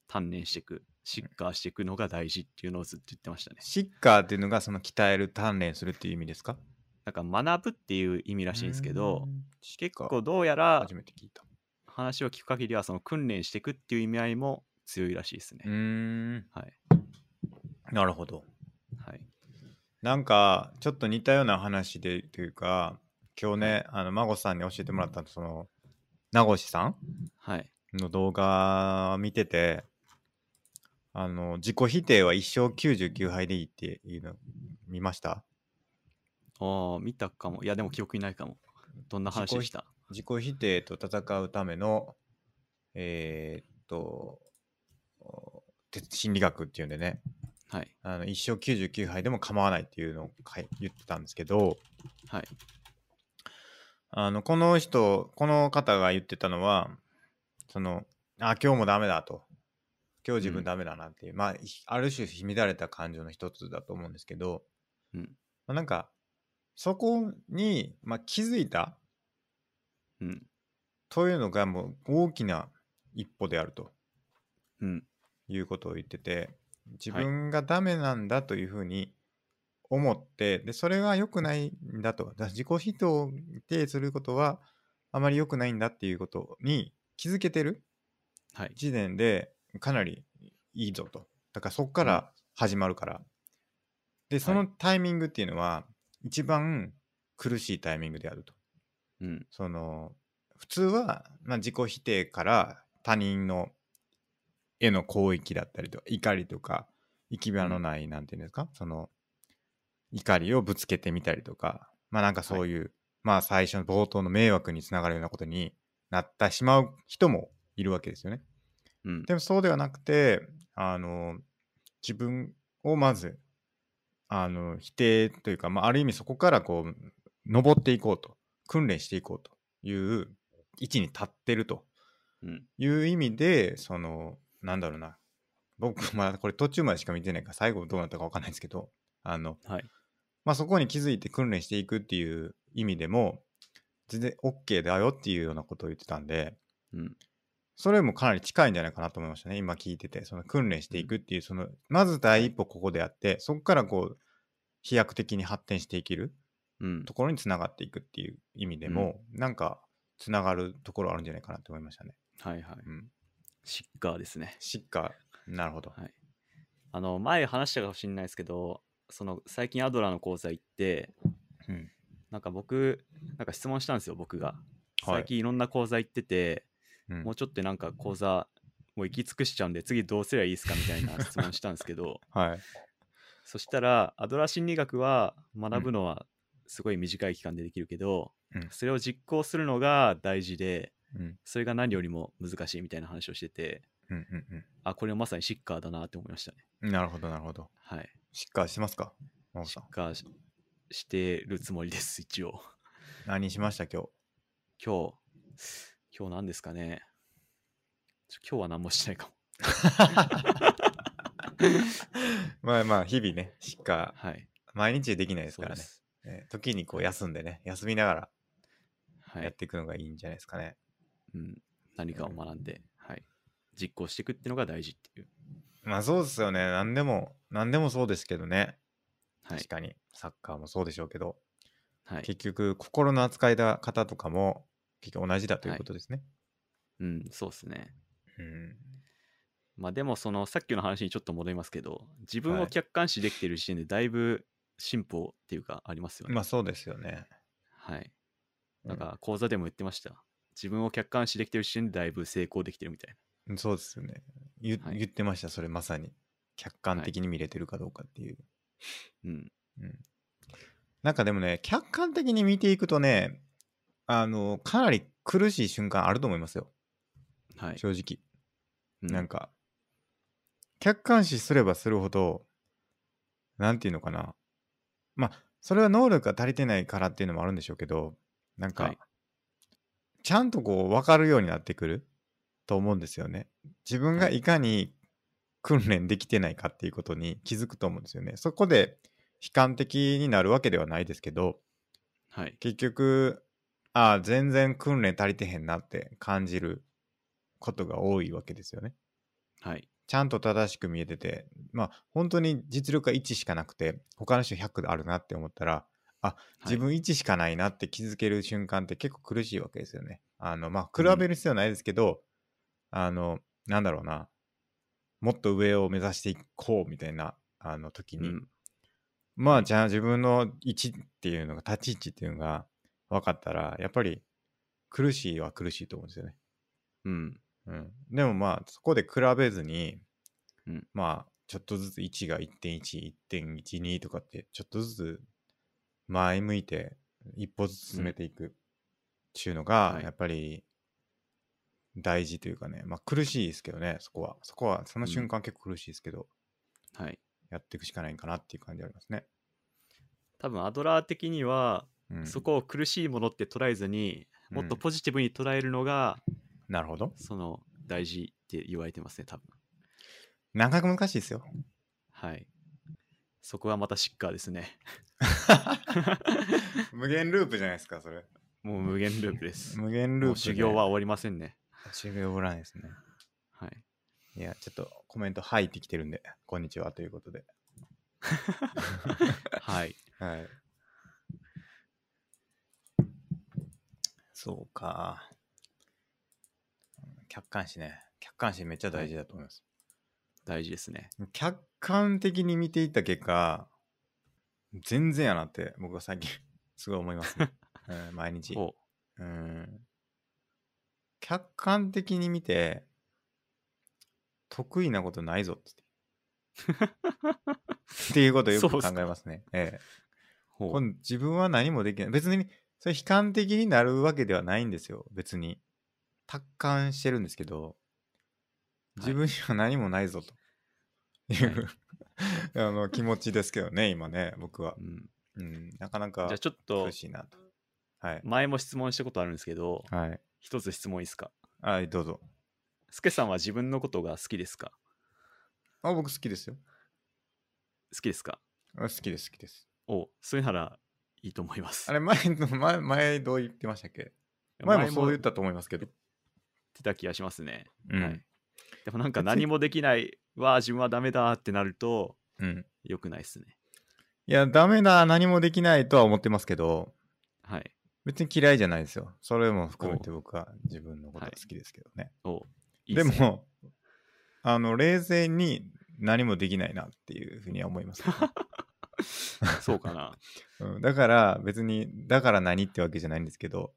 Speaker 2: 鍛錬していくシッカーしていくのが大事っていうのをずっと言ってましたね。
Speaker 1: シッカーっていうのがその鍛える鍛錬するっていう意味ですか？
Speaker 2: なんか学ぶっていう意味らしいんですけど
Speaker 1: うん。
Speaker 2: 結構どうやら
Speaker 1: 初めて聞いた。
Speaker 2: 話を聞く限りはその訓練していくっていう意味合いも強いらしいですね、はい。
Speaker 1: なるほど。
Speaker 2: はい。
Speaker 1: なんかちょっと似たような話でというか今日ねあの孫さんに教えてもらったその名越さん
Speaker 2: はい。
Speaker 1: の動画見ててあの自己否定は一生99杯でいいっていうの見ました？
Speaker 2: ああ見たかも。いやでも記憶にないかも。どんな話でした？
Speaker 1: 自己否定と戦うためのえーっと心理学っていうんでね。
Speaker 2: はい。
Speaker 1: あの一生99杯でも構わないっていうのを言ってたんですけど。
Speaker 2: はい。
Speaker 1: あのこの人この方が言ってたのはそのあ今日もダメだと今日自分ダメだなっていう、まあひある種乱れた感情の一つだと思うんですけど、
Speaker 2: うん。
Speaker 1: まあ、なんかそこに、まあ、気づいた
Speaker 2: うん。
Speaker 1: というのがもう大きな一歩であると
Speaker 2: うん。
Speaker 1: いうことを言ってて自分がダメなんだというふうに思って、でそれが良くないんだと。だ自己否定することはあまり良くないんだっていうことに気づけてる
Speaker 2: はい。
Speaker 1: 時点でかなりいいぞと。だからそこから始まるから、でそのタイミングっていうのは一番苦しいタイミングであると。
Speaker 2: うん。
Speaker 1: その普通は、まあ、自己否定から他人のへの攻撃だったりとか怒りとか行き場のない、なんていうんですか？その怒りをぶつけてみたりとかまあなんかそうい。う、まあ最初の冒頭の迷惑につながるようなことになってしまう人もいるわけですよね。
Speaker 2: うん
Speaker 1: でもそうではなくてあの自分をまずあの否定というか、まあ、ある意味そこからこう登っていこうと訓練していこうという位置に立ってると
Speaker 2: うん。
Speaker 1: いう意味でそのなんだろうな僕まあこれ途中までしか見てないから最後どうなったか分かんないですけどあの、
Speaker 2: はい。
Speaker 1: まあ、そこに気づいて訓練していくっていう意味でも全然 OK だよっていうようなことを言ってたんで
Speaker 2: うん。
Speaker 1: それもかなり近いんじゃないかなと思いましたね今聞いててその訓練していくっていうそのまず第一歩ここでやってそこからこう飛躍的に発展していける
Speaker 2: うん
Speaker 1: と。ころにつながっていくっていう意味でも、なんかつながるところあるんじゃないかなと思いましたね。
Speaker 2: はいはい。
Speaker 1: うん、
Speaker 2: シッカーですね。
Speaker 1: しっかなるほど。
Speaker 2: はい。あの、前話したかもしれないですけど、その、最近アドラーの講座行って、
Speaker 1: うん
Speaker 2: なんか僕、なんか質問したんですよ、僕が。
Speaker 1: はい
Speaker 2: 最近いろんな講座行ってて、
Speaker 1: うん
Speaker 2: もうちょっとなんか講座、もう行き尽くしちゃうんで、次どうすればいいですかみたいな質問したんですけど、
Speaker 1: はい。
Speaker 2: そしたら、アドラー心理学は学ぶのはすごい短い期間でできるけど、
Speaker 1: うん
Speaker 2: それを実行するのが大事で、
Speaker 1: うん
Speaker 2: それが何よりも難しいみたいな話をしてて、
Speaker 1: うんうん
Speaker 2: あ、これまさにシッカーだなって思いましたね。
Speaker 1: うん。なるほどなるほど。
Speaker 2: はい。
Speaker 1: しっかりしてますか？
Speaker 2: シッ。カーししてるつもりです、一応。
Speaker 1: 何しました今日？
Speaker 2: 今日、今日何ですかね。今日は何もしてないかも。
Speaker 1: まあまあ日々ね、しっか
Speaker 2: はい。
Speaker 1: 毎日できないですからね。
Speaker 2: そうです。
Speaker 1: えー時にこう休んでね、休みながら
Speaker 2: はい。
Speaker 1: やっていくのがいいんじゃないですかね。
Speaker 2: うん、何かを学んで、はい。実行していくっていうのが大事っていう。
Speaker 1: まあそうですよね。何でも、何でもそうですけどね。
Speaker 2: はい
Speaker 1: 確。かに。サッカーもそうでしょうけど、
Speaker 2: はい。
Speaker 1: 結局心の扱い方とかも結局同じだということですね。
Speaker 2: うん、そうですね。
Speaker 1: うん。
Speaker 2: まあでも、その、さっきの話にちょっと戻りますけど、自分を
Speaker 1: はい
Speaker 2: 客観視できてる時点でだいぶ進歩っていうかありますよね。
Speaker 1: まあそうですよね。
Speaker 2: はい。
Speaker 1: うん
Speaker 2: なんか講座でも言ってました。自分を客観視できてる時点でだいぶ成功できてるみたい
Speaker 1: うんそうですよね。言,、
Speaker 2: はい
Speaker 1: 言ってました、それまさに。客観的に見れてるかどうかっていう。
Speaker 2: な。うん。
Speaker 1: うん。なんかでもね、客観的に見ていくとね、あの、かなり苦しい瞬間あると思いますよ。
Speaker 2: はい。
Speaker 1: 正直。
Speaker 2: う
Speaker 1: なんか、客観視すればするほど、なんていうのかな。まあ、それは能力が足りてないからっていうのもあるんでしょうけど、なんか、
Speaker 2: はい
Speaker 1: ちゃんとこう分かるようになってくると思うんですよね。自分がいかに訓練できてないかっていうことに気づくと思うんですよね。そこで悲観的になるわけではないですけど、
Speaker 2: はい。
Speaker 1: 結局、ああ、全然訓練足りてへんなって感じることが多いわけですよね。
Speaker 2: はい。
Speaker 1: ちゃんと正しく見えてて、まあ本当に実力が1しかなくて、他の人100あるなって思ったら、あ、自分1しかないなって気づける瞬間って結構苦しいわけですよね。あの、まあ比べる必要はないですけど、あの、なんだろうな、もっと上を目指していこうみたいな、あの時に、
Speaker 2: うん。
Speaker 1: まあじゃあ自分の位置っていうのが、立ち位置っていうのが分かったら、やっぱり苦しいは苦しいと思うんですよね。
Speaker 2: うん。
Speaker 1: うん、でもまあそこで比べずに、
Speaker 2: うん
Speaker 1: まあちょっとずつ1が1.11.12とかってちょっとずつ前向いて一歩ずつ進めていくっていうのが
Speaker 2: はい
Speaker 1: やっぱり大事というかね、まあ苦しいですけどねそこはそこはその瞬間結構苦しいですけど、
Speaker 2: はい。
Speaker 1: やっていくしかないんかなっていう感じありますね。
Speaker 2: 多分アドラー的には、
Speaker 1: うん、
Speaker 2: そこを苦しいものって捉えずに、もっと
Speaker 1: うん
Speaker 2: ポジティブに捉えるのが、
Speaker 1: なるほど。
Speaker 2: その大事って言われてますね、多分。
Speaker 1: なかなか難しいですよ。
Speaker 2: はい。そこがまたシッカーですね。
Speaker 1: 無限ループじゃないですかそれ。
Speaker 2: もう無限ループです。
Speaker 1: 無限ループ、
Speaker 2: 修行は終わりませんね。
Speaker 1: 修行おらんですね。
Speaker 2: はい。
Speaker 1: いや、ちょっとコメント入ってきてるんで、こんにちはということで。
Speaker 2: はい。
Speaker 1: はい。そうか。客観視ね。客観視めっちゃ大事だと思います。
Speaker 2: 大事ですね。
Speaker 1: 客観的に見ていった結果、全然やなって僕は最近 すごい思いますね。うん毎日。
Speaker 2: お
Speaker 1: うん。客観的に見て、得意なことないぞって。っていうことをよく考えますね。ええ。
Speaker 2: ほう
Speaker 1: 今度自分は何もできない。別に、それ悲観的になるわけではないんですよ。別に。達観してるんですけど、自分には何もないぞと。いう、あの気持ちですけどね、今ね、僕は
Speaker 2: う。ん、
Speaker 1: うん、なかなか
Speaker 2: じゃあちょっと
Speaker 1: 苦しいなと。はい。
Speaker 2: 前も質問したことあるんですけど、
Speaker 1: はい。
Speaker 2: 一つ質問いいですか？
Speaker 1: はい、どうぞ。
Speaker 2: スケさんは自分のことが好きですか？
Speaker 1: あ、僕好きですよ。
Speaker 2: 好きですか？
Speaker 1: あ好きです、好きです。
Speaker 2: おそれならいいと思います。
Speaker 1: あれ、前の、前、前どう言ってましたっけ？前もそう言ったと思いますけど。
Speaker 2: 言ってた気がしますね。
Speaker 1: うん
Speaker 2: はい、でもなんか何もできない、わあ、自分はダメだってなると、
Speaker 1: うん。
Speaker 2: 良くないですね。
Speaker 1: いや、ダメだ、何もできないとは思ってますけど、
Speaker 2: はい。
Speaker 1: 別に嫌いじゃないですよ。それも含めて僕は自分のことが好きですけどね。
Speaker 2: おいいっね、
Speaker 1: ですも、あの、冷静に何もできないなっていうふうには思います、
Speaker 2: そうかな。
Speaker 1: うん。だから別に、だから何ってわけじゃないんですけど、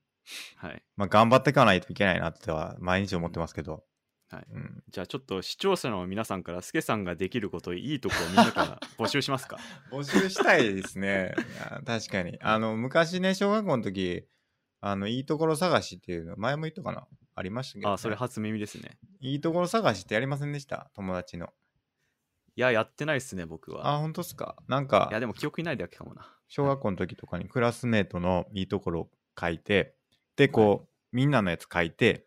Speaker 2: はい。
Speaker 1: まあ頑張っていかないといけないなっては毎日思ってますけど、
Speaker 2: はい
Speaker 1: うん、
Speaker 2: じゃあちょっと視聴者の皆さんからスケさんができることいいとこをみんなから募集しますか？
Speaker 1: 募集したいですね。確かに。あの、昔ね、小学校の時、あの、いいところ探しっていうの、前も言ったかな？ありましたけど、ね。
Speaker 2: あ、それ初耳ですね。
Speaker 1: いいところ探しってやりませんでした？友達の。
Speaker 2: いや、やってないっすね、僕は。
Speaker 1: あ、本当っすか？なんか
Speaker 2: いや、、でも記憶にないだけかもな。
Speaker 1: 小学校の時とかにクラスメートのいいところを書いて、で、こう、みんなのやつ書いて、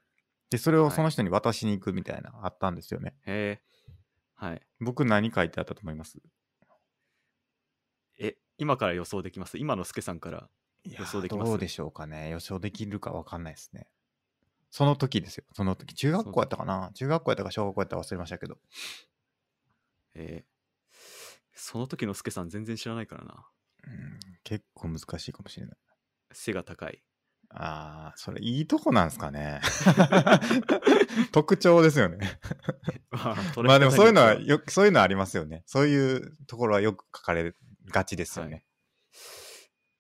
Speaker 1: で、それをその人に渡しに行くみたいな、あったんですよね。
Speaker 2: へえ。はい。
Speaker 1: 僕何書いてあったと思います？
Speaker 2: え、今から予想できます？今のスケさんから。予想できます？
Speaker 1: どうでしょうかね。予想できるかわかんないですね。その時ですよ。その時。中学校やったかな？中学校やったか小学校やったか忘れましたけど。
Speaker 2: えーその時のスケさん全然知らないからな。
Speaker 1: うん、結構難しいかもしれない。
Speaker 2: 背が高い。
Speaker 1: ああ、それいいとこなんですかね。特徴ですよね。
Speaker 2: まあ
Speaker 1: まあでもそういうのは
Speaker 2: よ
Speaker 1: そういうのはありますよね。そういうところはよく書かれがちですよね。
Speaker 2: はい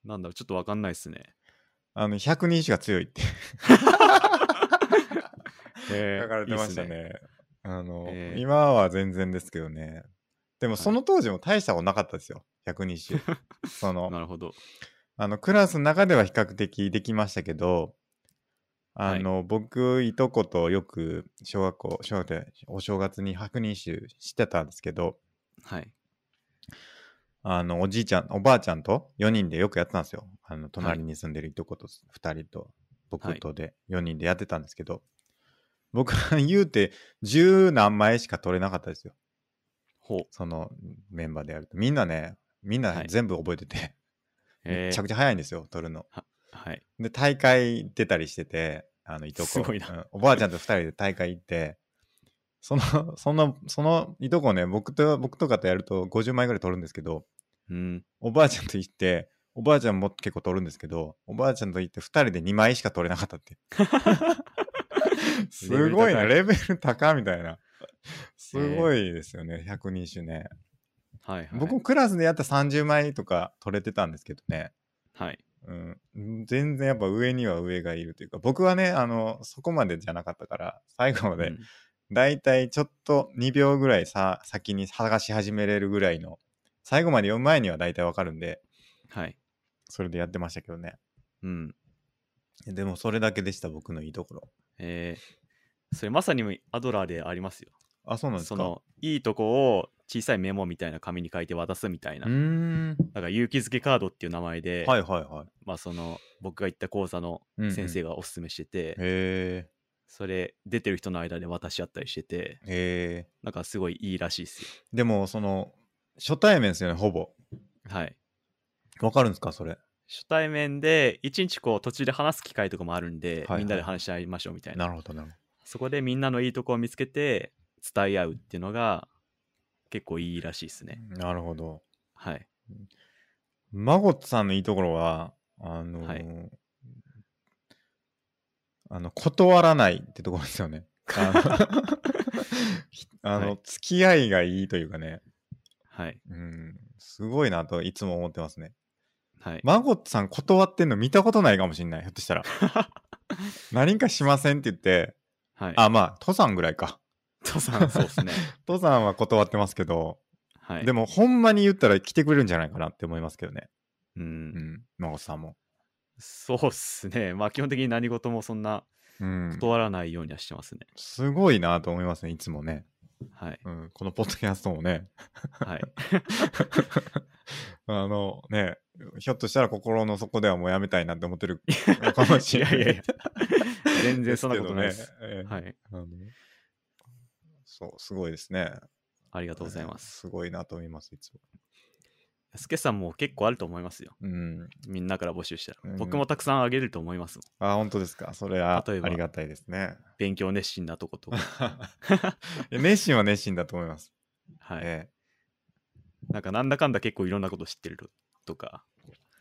Speaker 2: なんだろう、ちょっとわかんないっすね。
Speaker 1: あの、百人一首が強いって
Speaker 2: え
Speaker 1: 書かれてました
Speaker 2: いいっ
Speaker 1: ね。あの、
Speaker 2: えー
Speaker 1: 今は全然ですけどね。でも
Speaker 2: い
Speaker 1: その当時も大したことなかったですよ。百人一首。そ
Speaker 2: すねな
Speaker 1: の、
Speaker 2: るほど。
Speaker 1: あの、クラスの中では比較的できましたけど、あの、僕、いとことよく小学校、小学校でお正月に百人一首してたんですけど、
Speaker 2: はい。
Speaker 1: あの、おじいちゃん、おばあちゃんと4人でよくやってたんですよ。あの、隣に住んでるいとこと2人と僕とで4人でやってたんですけど、僕は言うて十何枚しか取れなかったですよ。
Speaker 2: ほう。
Speaker 1: そのメンバーでやると。みんなね、みん
Speaker 2: は
Speaker 1: ない全部覚えてて、
Speaker 2: え
Speaker 1: めちゃくちゃ早いんですよ、取るの。
Speaker 2: はい。
Speaker 1: で、大会出たりしてて、あの、いとこ。
Speaker 2: すごいな
Speaker 1: うんおばあちゃんと2人で大会行って、その、その、そのいとこね、僕と、僕とかとやると50枚ぐらい取るんですけど、
Speaker 2: うん。
Speaker 1: おばあちゃんと行って、おばあちゃんも結構取るんですけど、おばあちゃんと行って2人で2枚しか取れなかったって。すごいな、レベル高みたいな。すごいですよね、百人一首ね。
Speaker 2: はいはい。
Speaker 1: 僕もクラスでやったら30枚とか取れてたんですけどね。
Speaker 2: はい。
Speaker 1: うん、全然やっぱ上には上がいるというか、僕はね、あの、そこまでじゃなかったから、最後まで
Speaker 2: うん、
Speaker 1: だいたいちょっと2秒ぐらいさ、先に探し始めれるぐらいの、最後まで読む前には大体わかるんで、
Speaker 2: はい。
Speaker 1: それでやってましたけどね。
Speaker 2: うん。
Speaker 1: でもそれだけでした、僕のいいところ。
Speaker 2: えー、それまさにアドラーでありますよ。
Speaker 1: あ、そうなんですか？
Speaker 2: その、いいとこを小さいメモみたいな紙に書いて渡すみたいな。
Speaker 1: うーん。
Speaker 2: だから勇気づけカードっていう名前で、
Speaker 1: はいはいはい。
Speaker 2: まあその僕が行った講座の
Speaker 1: うんうん
Speaker 2: 先生がおすすめしてて、
Speaker 1: へえ。
Speaker 2: それ出てる人の間で渡し合ったりしてて
Speaker 1: へえ。
Speaker 2: なんかすごいいいらしいですよ
Speaker 1: でも、その、初対面ですよね、ほぼ。
Speaker 2: はい
Speaker 1: わかるんですか、それ？
Speaker 2: 初対面で一日こう途中で話す機会とかもあるんで、
Speaker 1: はいはい。
Speaker 2: みんなで話し合いましょうみたいな。
Speaker 1: なるほど、なるほ
Speaker 2: そこでみんなのいいとこを見つけて伝え合うっていうのが結構いいらしいですね。
Speaker 1: ど。なるほど。
Speaker 2: はい。
Speaker 1: マゴットさんのいいところは、あのー
Speaker 2: はい。
Speaker 1: あの、断らないってところですよね。あの ひあの、
Speaker 2: はい
Speaker 1: 付き合いがいいというかね、
Speaker 2: はい。
Speaker 1: うん、すごいなといつも思ってますね。
Speaker 2: はい、
Speaker 1: マゴットさん断ってんの見たことないかもしんない、ひょっとしたら。何かしませんって言って、
Speaker 2: はい
Speaker 1: あ、まあ、登山ぐらいか。
Speaker 2: 父さんそうですね
Speaker 1: 登山は断ってますけど、
Speaker 2: はい
Speaker 1: でもほんまに言ったら来てくれるんじゃないかなって思いますけどね。
Speaker 2: う
Speaker 1: うんん、マゴットさんも。
Speaker 2: そうっすねまあ基本的に何事もそんな
Speaker 1: うん。
Speaker 2: 断らないようにはしてますね、
Speaker 1: すごいなと思いますね、いつもね。
Speaker 2: はい
Speaker 1: うん。このポッドキャストもね、
Speaker 2: はい。
Speaker 1: あのね、ひょっとしたら心の底ではもうやめたいなって思ってるのかもしれない。
Speaker 2: いやいやいや全然そんなことないです。
Speaker 1: ね。ええ
Speaker 2: はい。
Speaker 1: あのそう、すごいですね。
Speaker 2: ありがとうございます。
Speaker 1: すごいなと思います、いつも。
Speaker 2: スケさんも結構あると思いますよ。
Speaker 1: うん。
Speaker 2: みんなから募集したら。
Speaker 1: うん
Speaker 2: 僕もたくさんあげると思いますもん。
Speaker 1: あ、本当ですか？それはありがたいですね。
Speaker 2: 勉強熱心なとことか。
Speaker 1: 熱心は熱心だと思います。
Speaker 2: はい。
Speaker 1: え
Speaker 2: なんかなんだかんだ結構いろんなこと知ってるとか。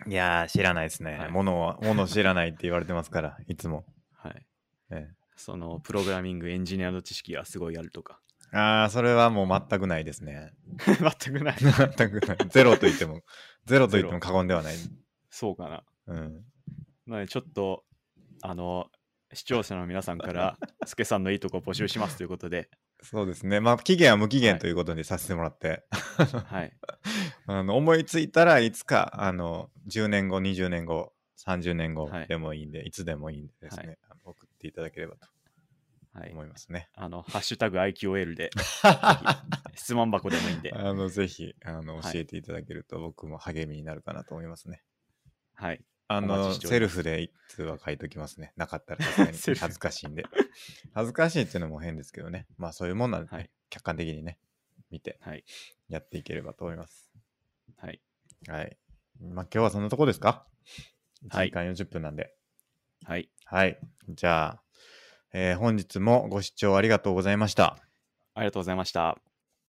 Speaker 1: えいやー、知らないですね。
Speaker 2: はい
Speaker 1: ものは、ものを知らないって言われてますから、いつも。
Speaker 2: はい。
Speaker 1: え
Speaker 2: そのプログラミング、エンジニアの知識がすごいあるとか。
Speaker 1: えああ、それはもう全くないですね。
Speaker 2: 全くない。
Speaker 1: 全くない。ゼロと言っても、ゼロと言っても過言ではない。
Speaker 2: そうかな。
Speaker 1: うん。
Speaker 2: なのでちょっと、あの、視聴者の皆さんから、スケさんのいいとこを募集しますということで、
Speaker 1: そうですね。まあ、期限は無期
Speaker 2: はい
Speaker 1: 限ということにさせてもらって、
Speaker 2: はい。
Speaker 1: あの思いついたらいつか、あの、10年後、20年後、30年後
Speaker 2: はい
Speaker 1: でもいいんで、い、つでもいいんでですね、
Speaker 2: はい
Speaker 1: 送っていただければと
Speaker 2: はい
Speaker 1: 思。いますね。
Speaker 2: あの、ハッシュタグ IQL で、質問箱でもいいんで、
Speaker 1: あの、ぜひ、あの、
Speaker 2: はい
Speaker 1: 教えていただけると僕も励みになるかなと思いますね。
Speaker 2: はい。
Speaker 1: あの、セルフで一通は書いときますね。なかったらさす 恥ずかしいんで。恥ずかしいっていうのも変ですけどね。まあそういうもんなんで、ね
Speaker 2: はい
Speaker 1: 客観的にね、見て
Speaker 2: はい。
Speaker 1: やっていければと思います。
Speaker 2: はい。
Speaker 1: はい。まあ今日はそんなとこですか？
Speaker 2: はい
Speaker 1: ?1 時間40分なんで。
Speaker 2: はい。
Speaker 1: はい。じゃあ、えー本日もご視聴ありがとうございました。
Speaker 2: ありがとうございました。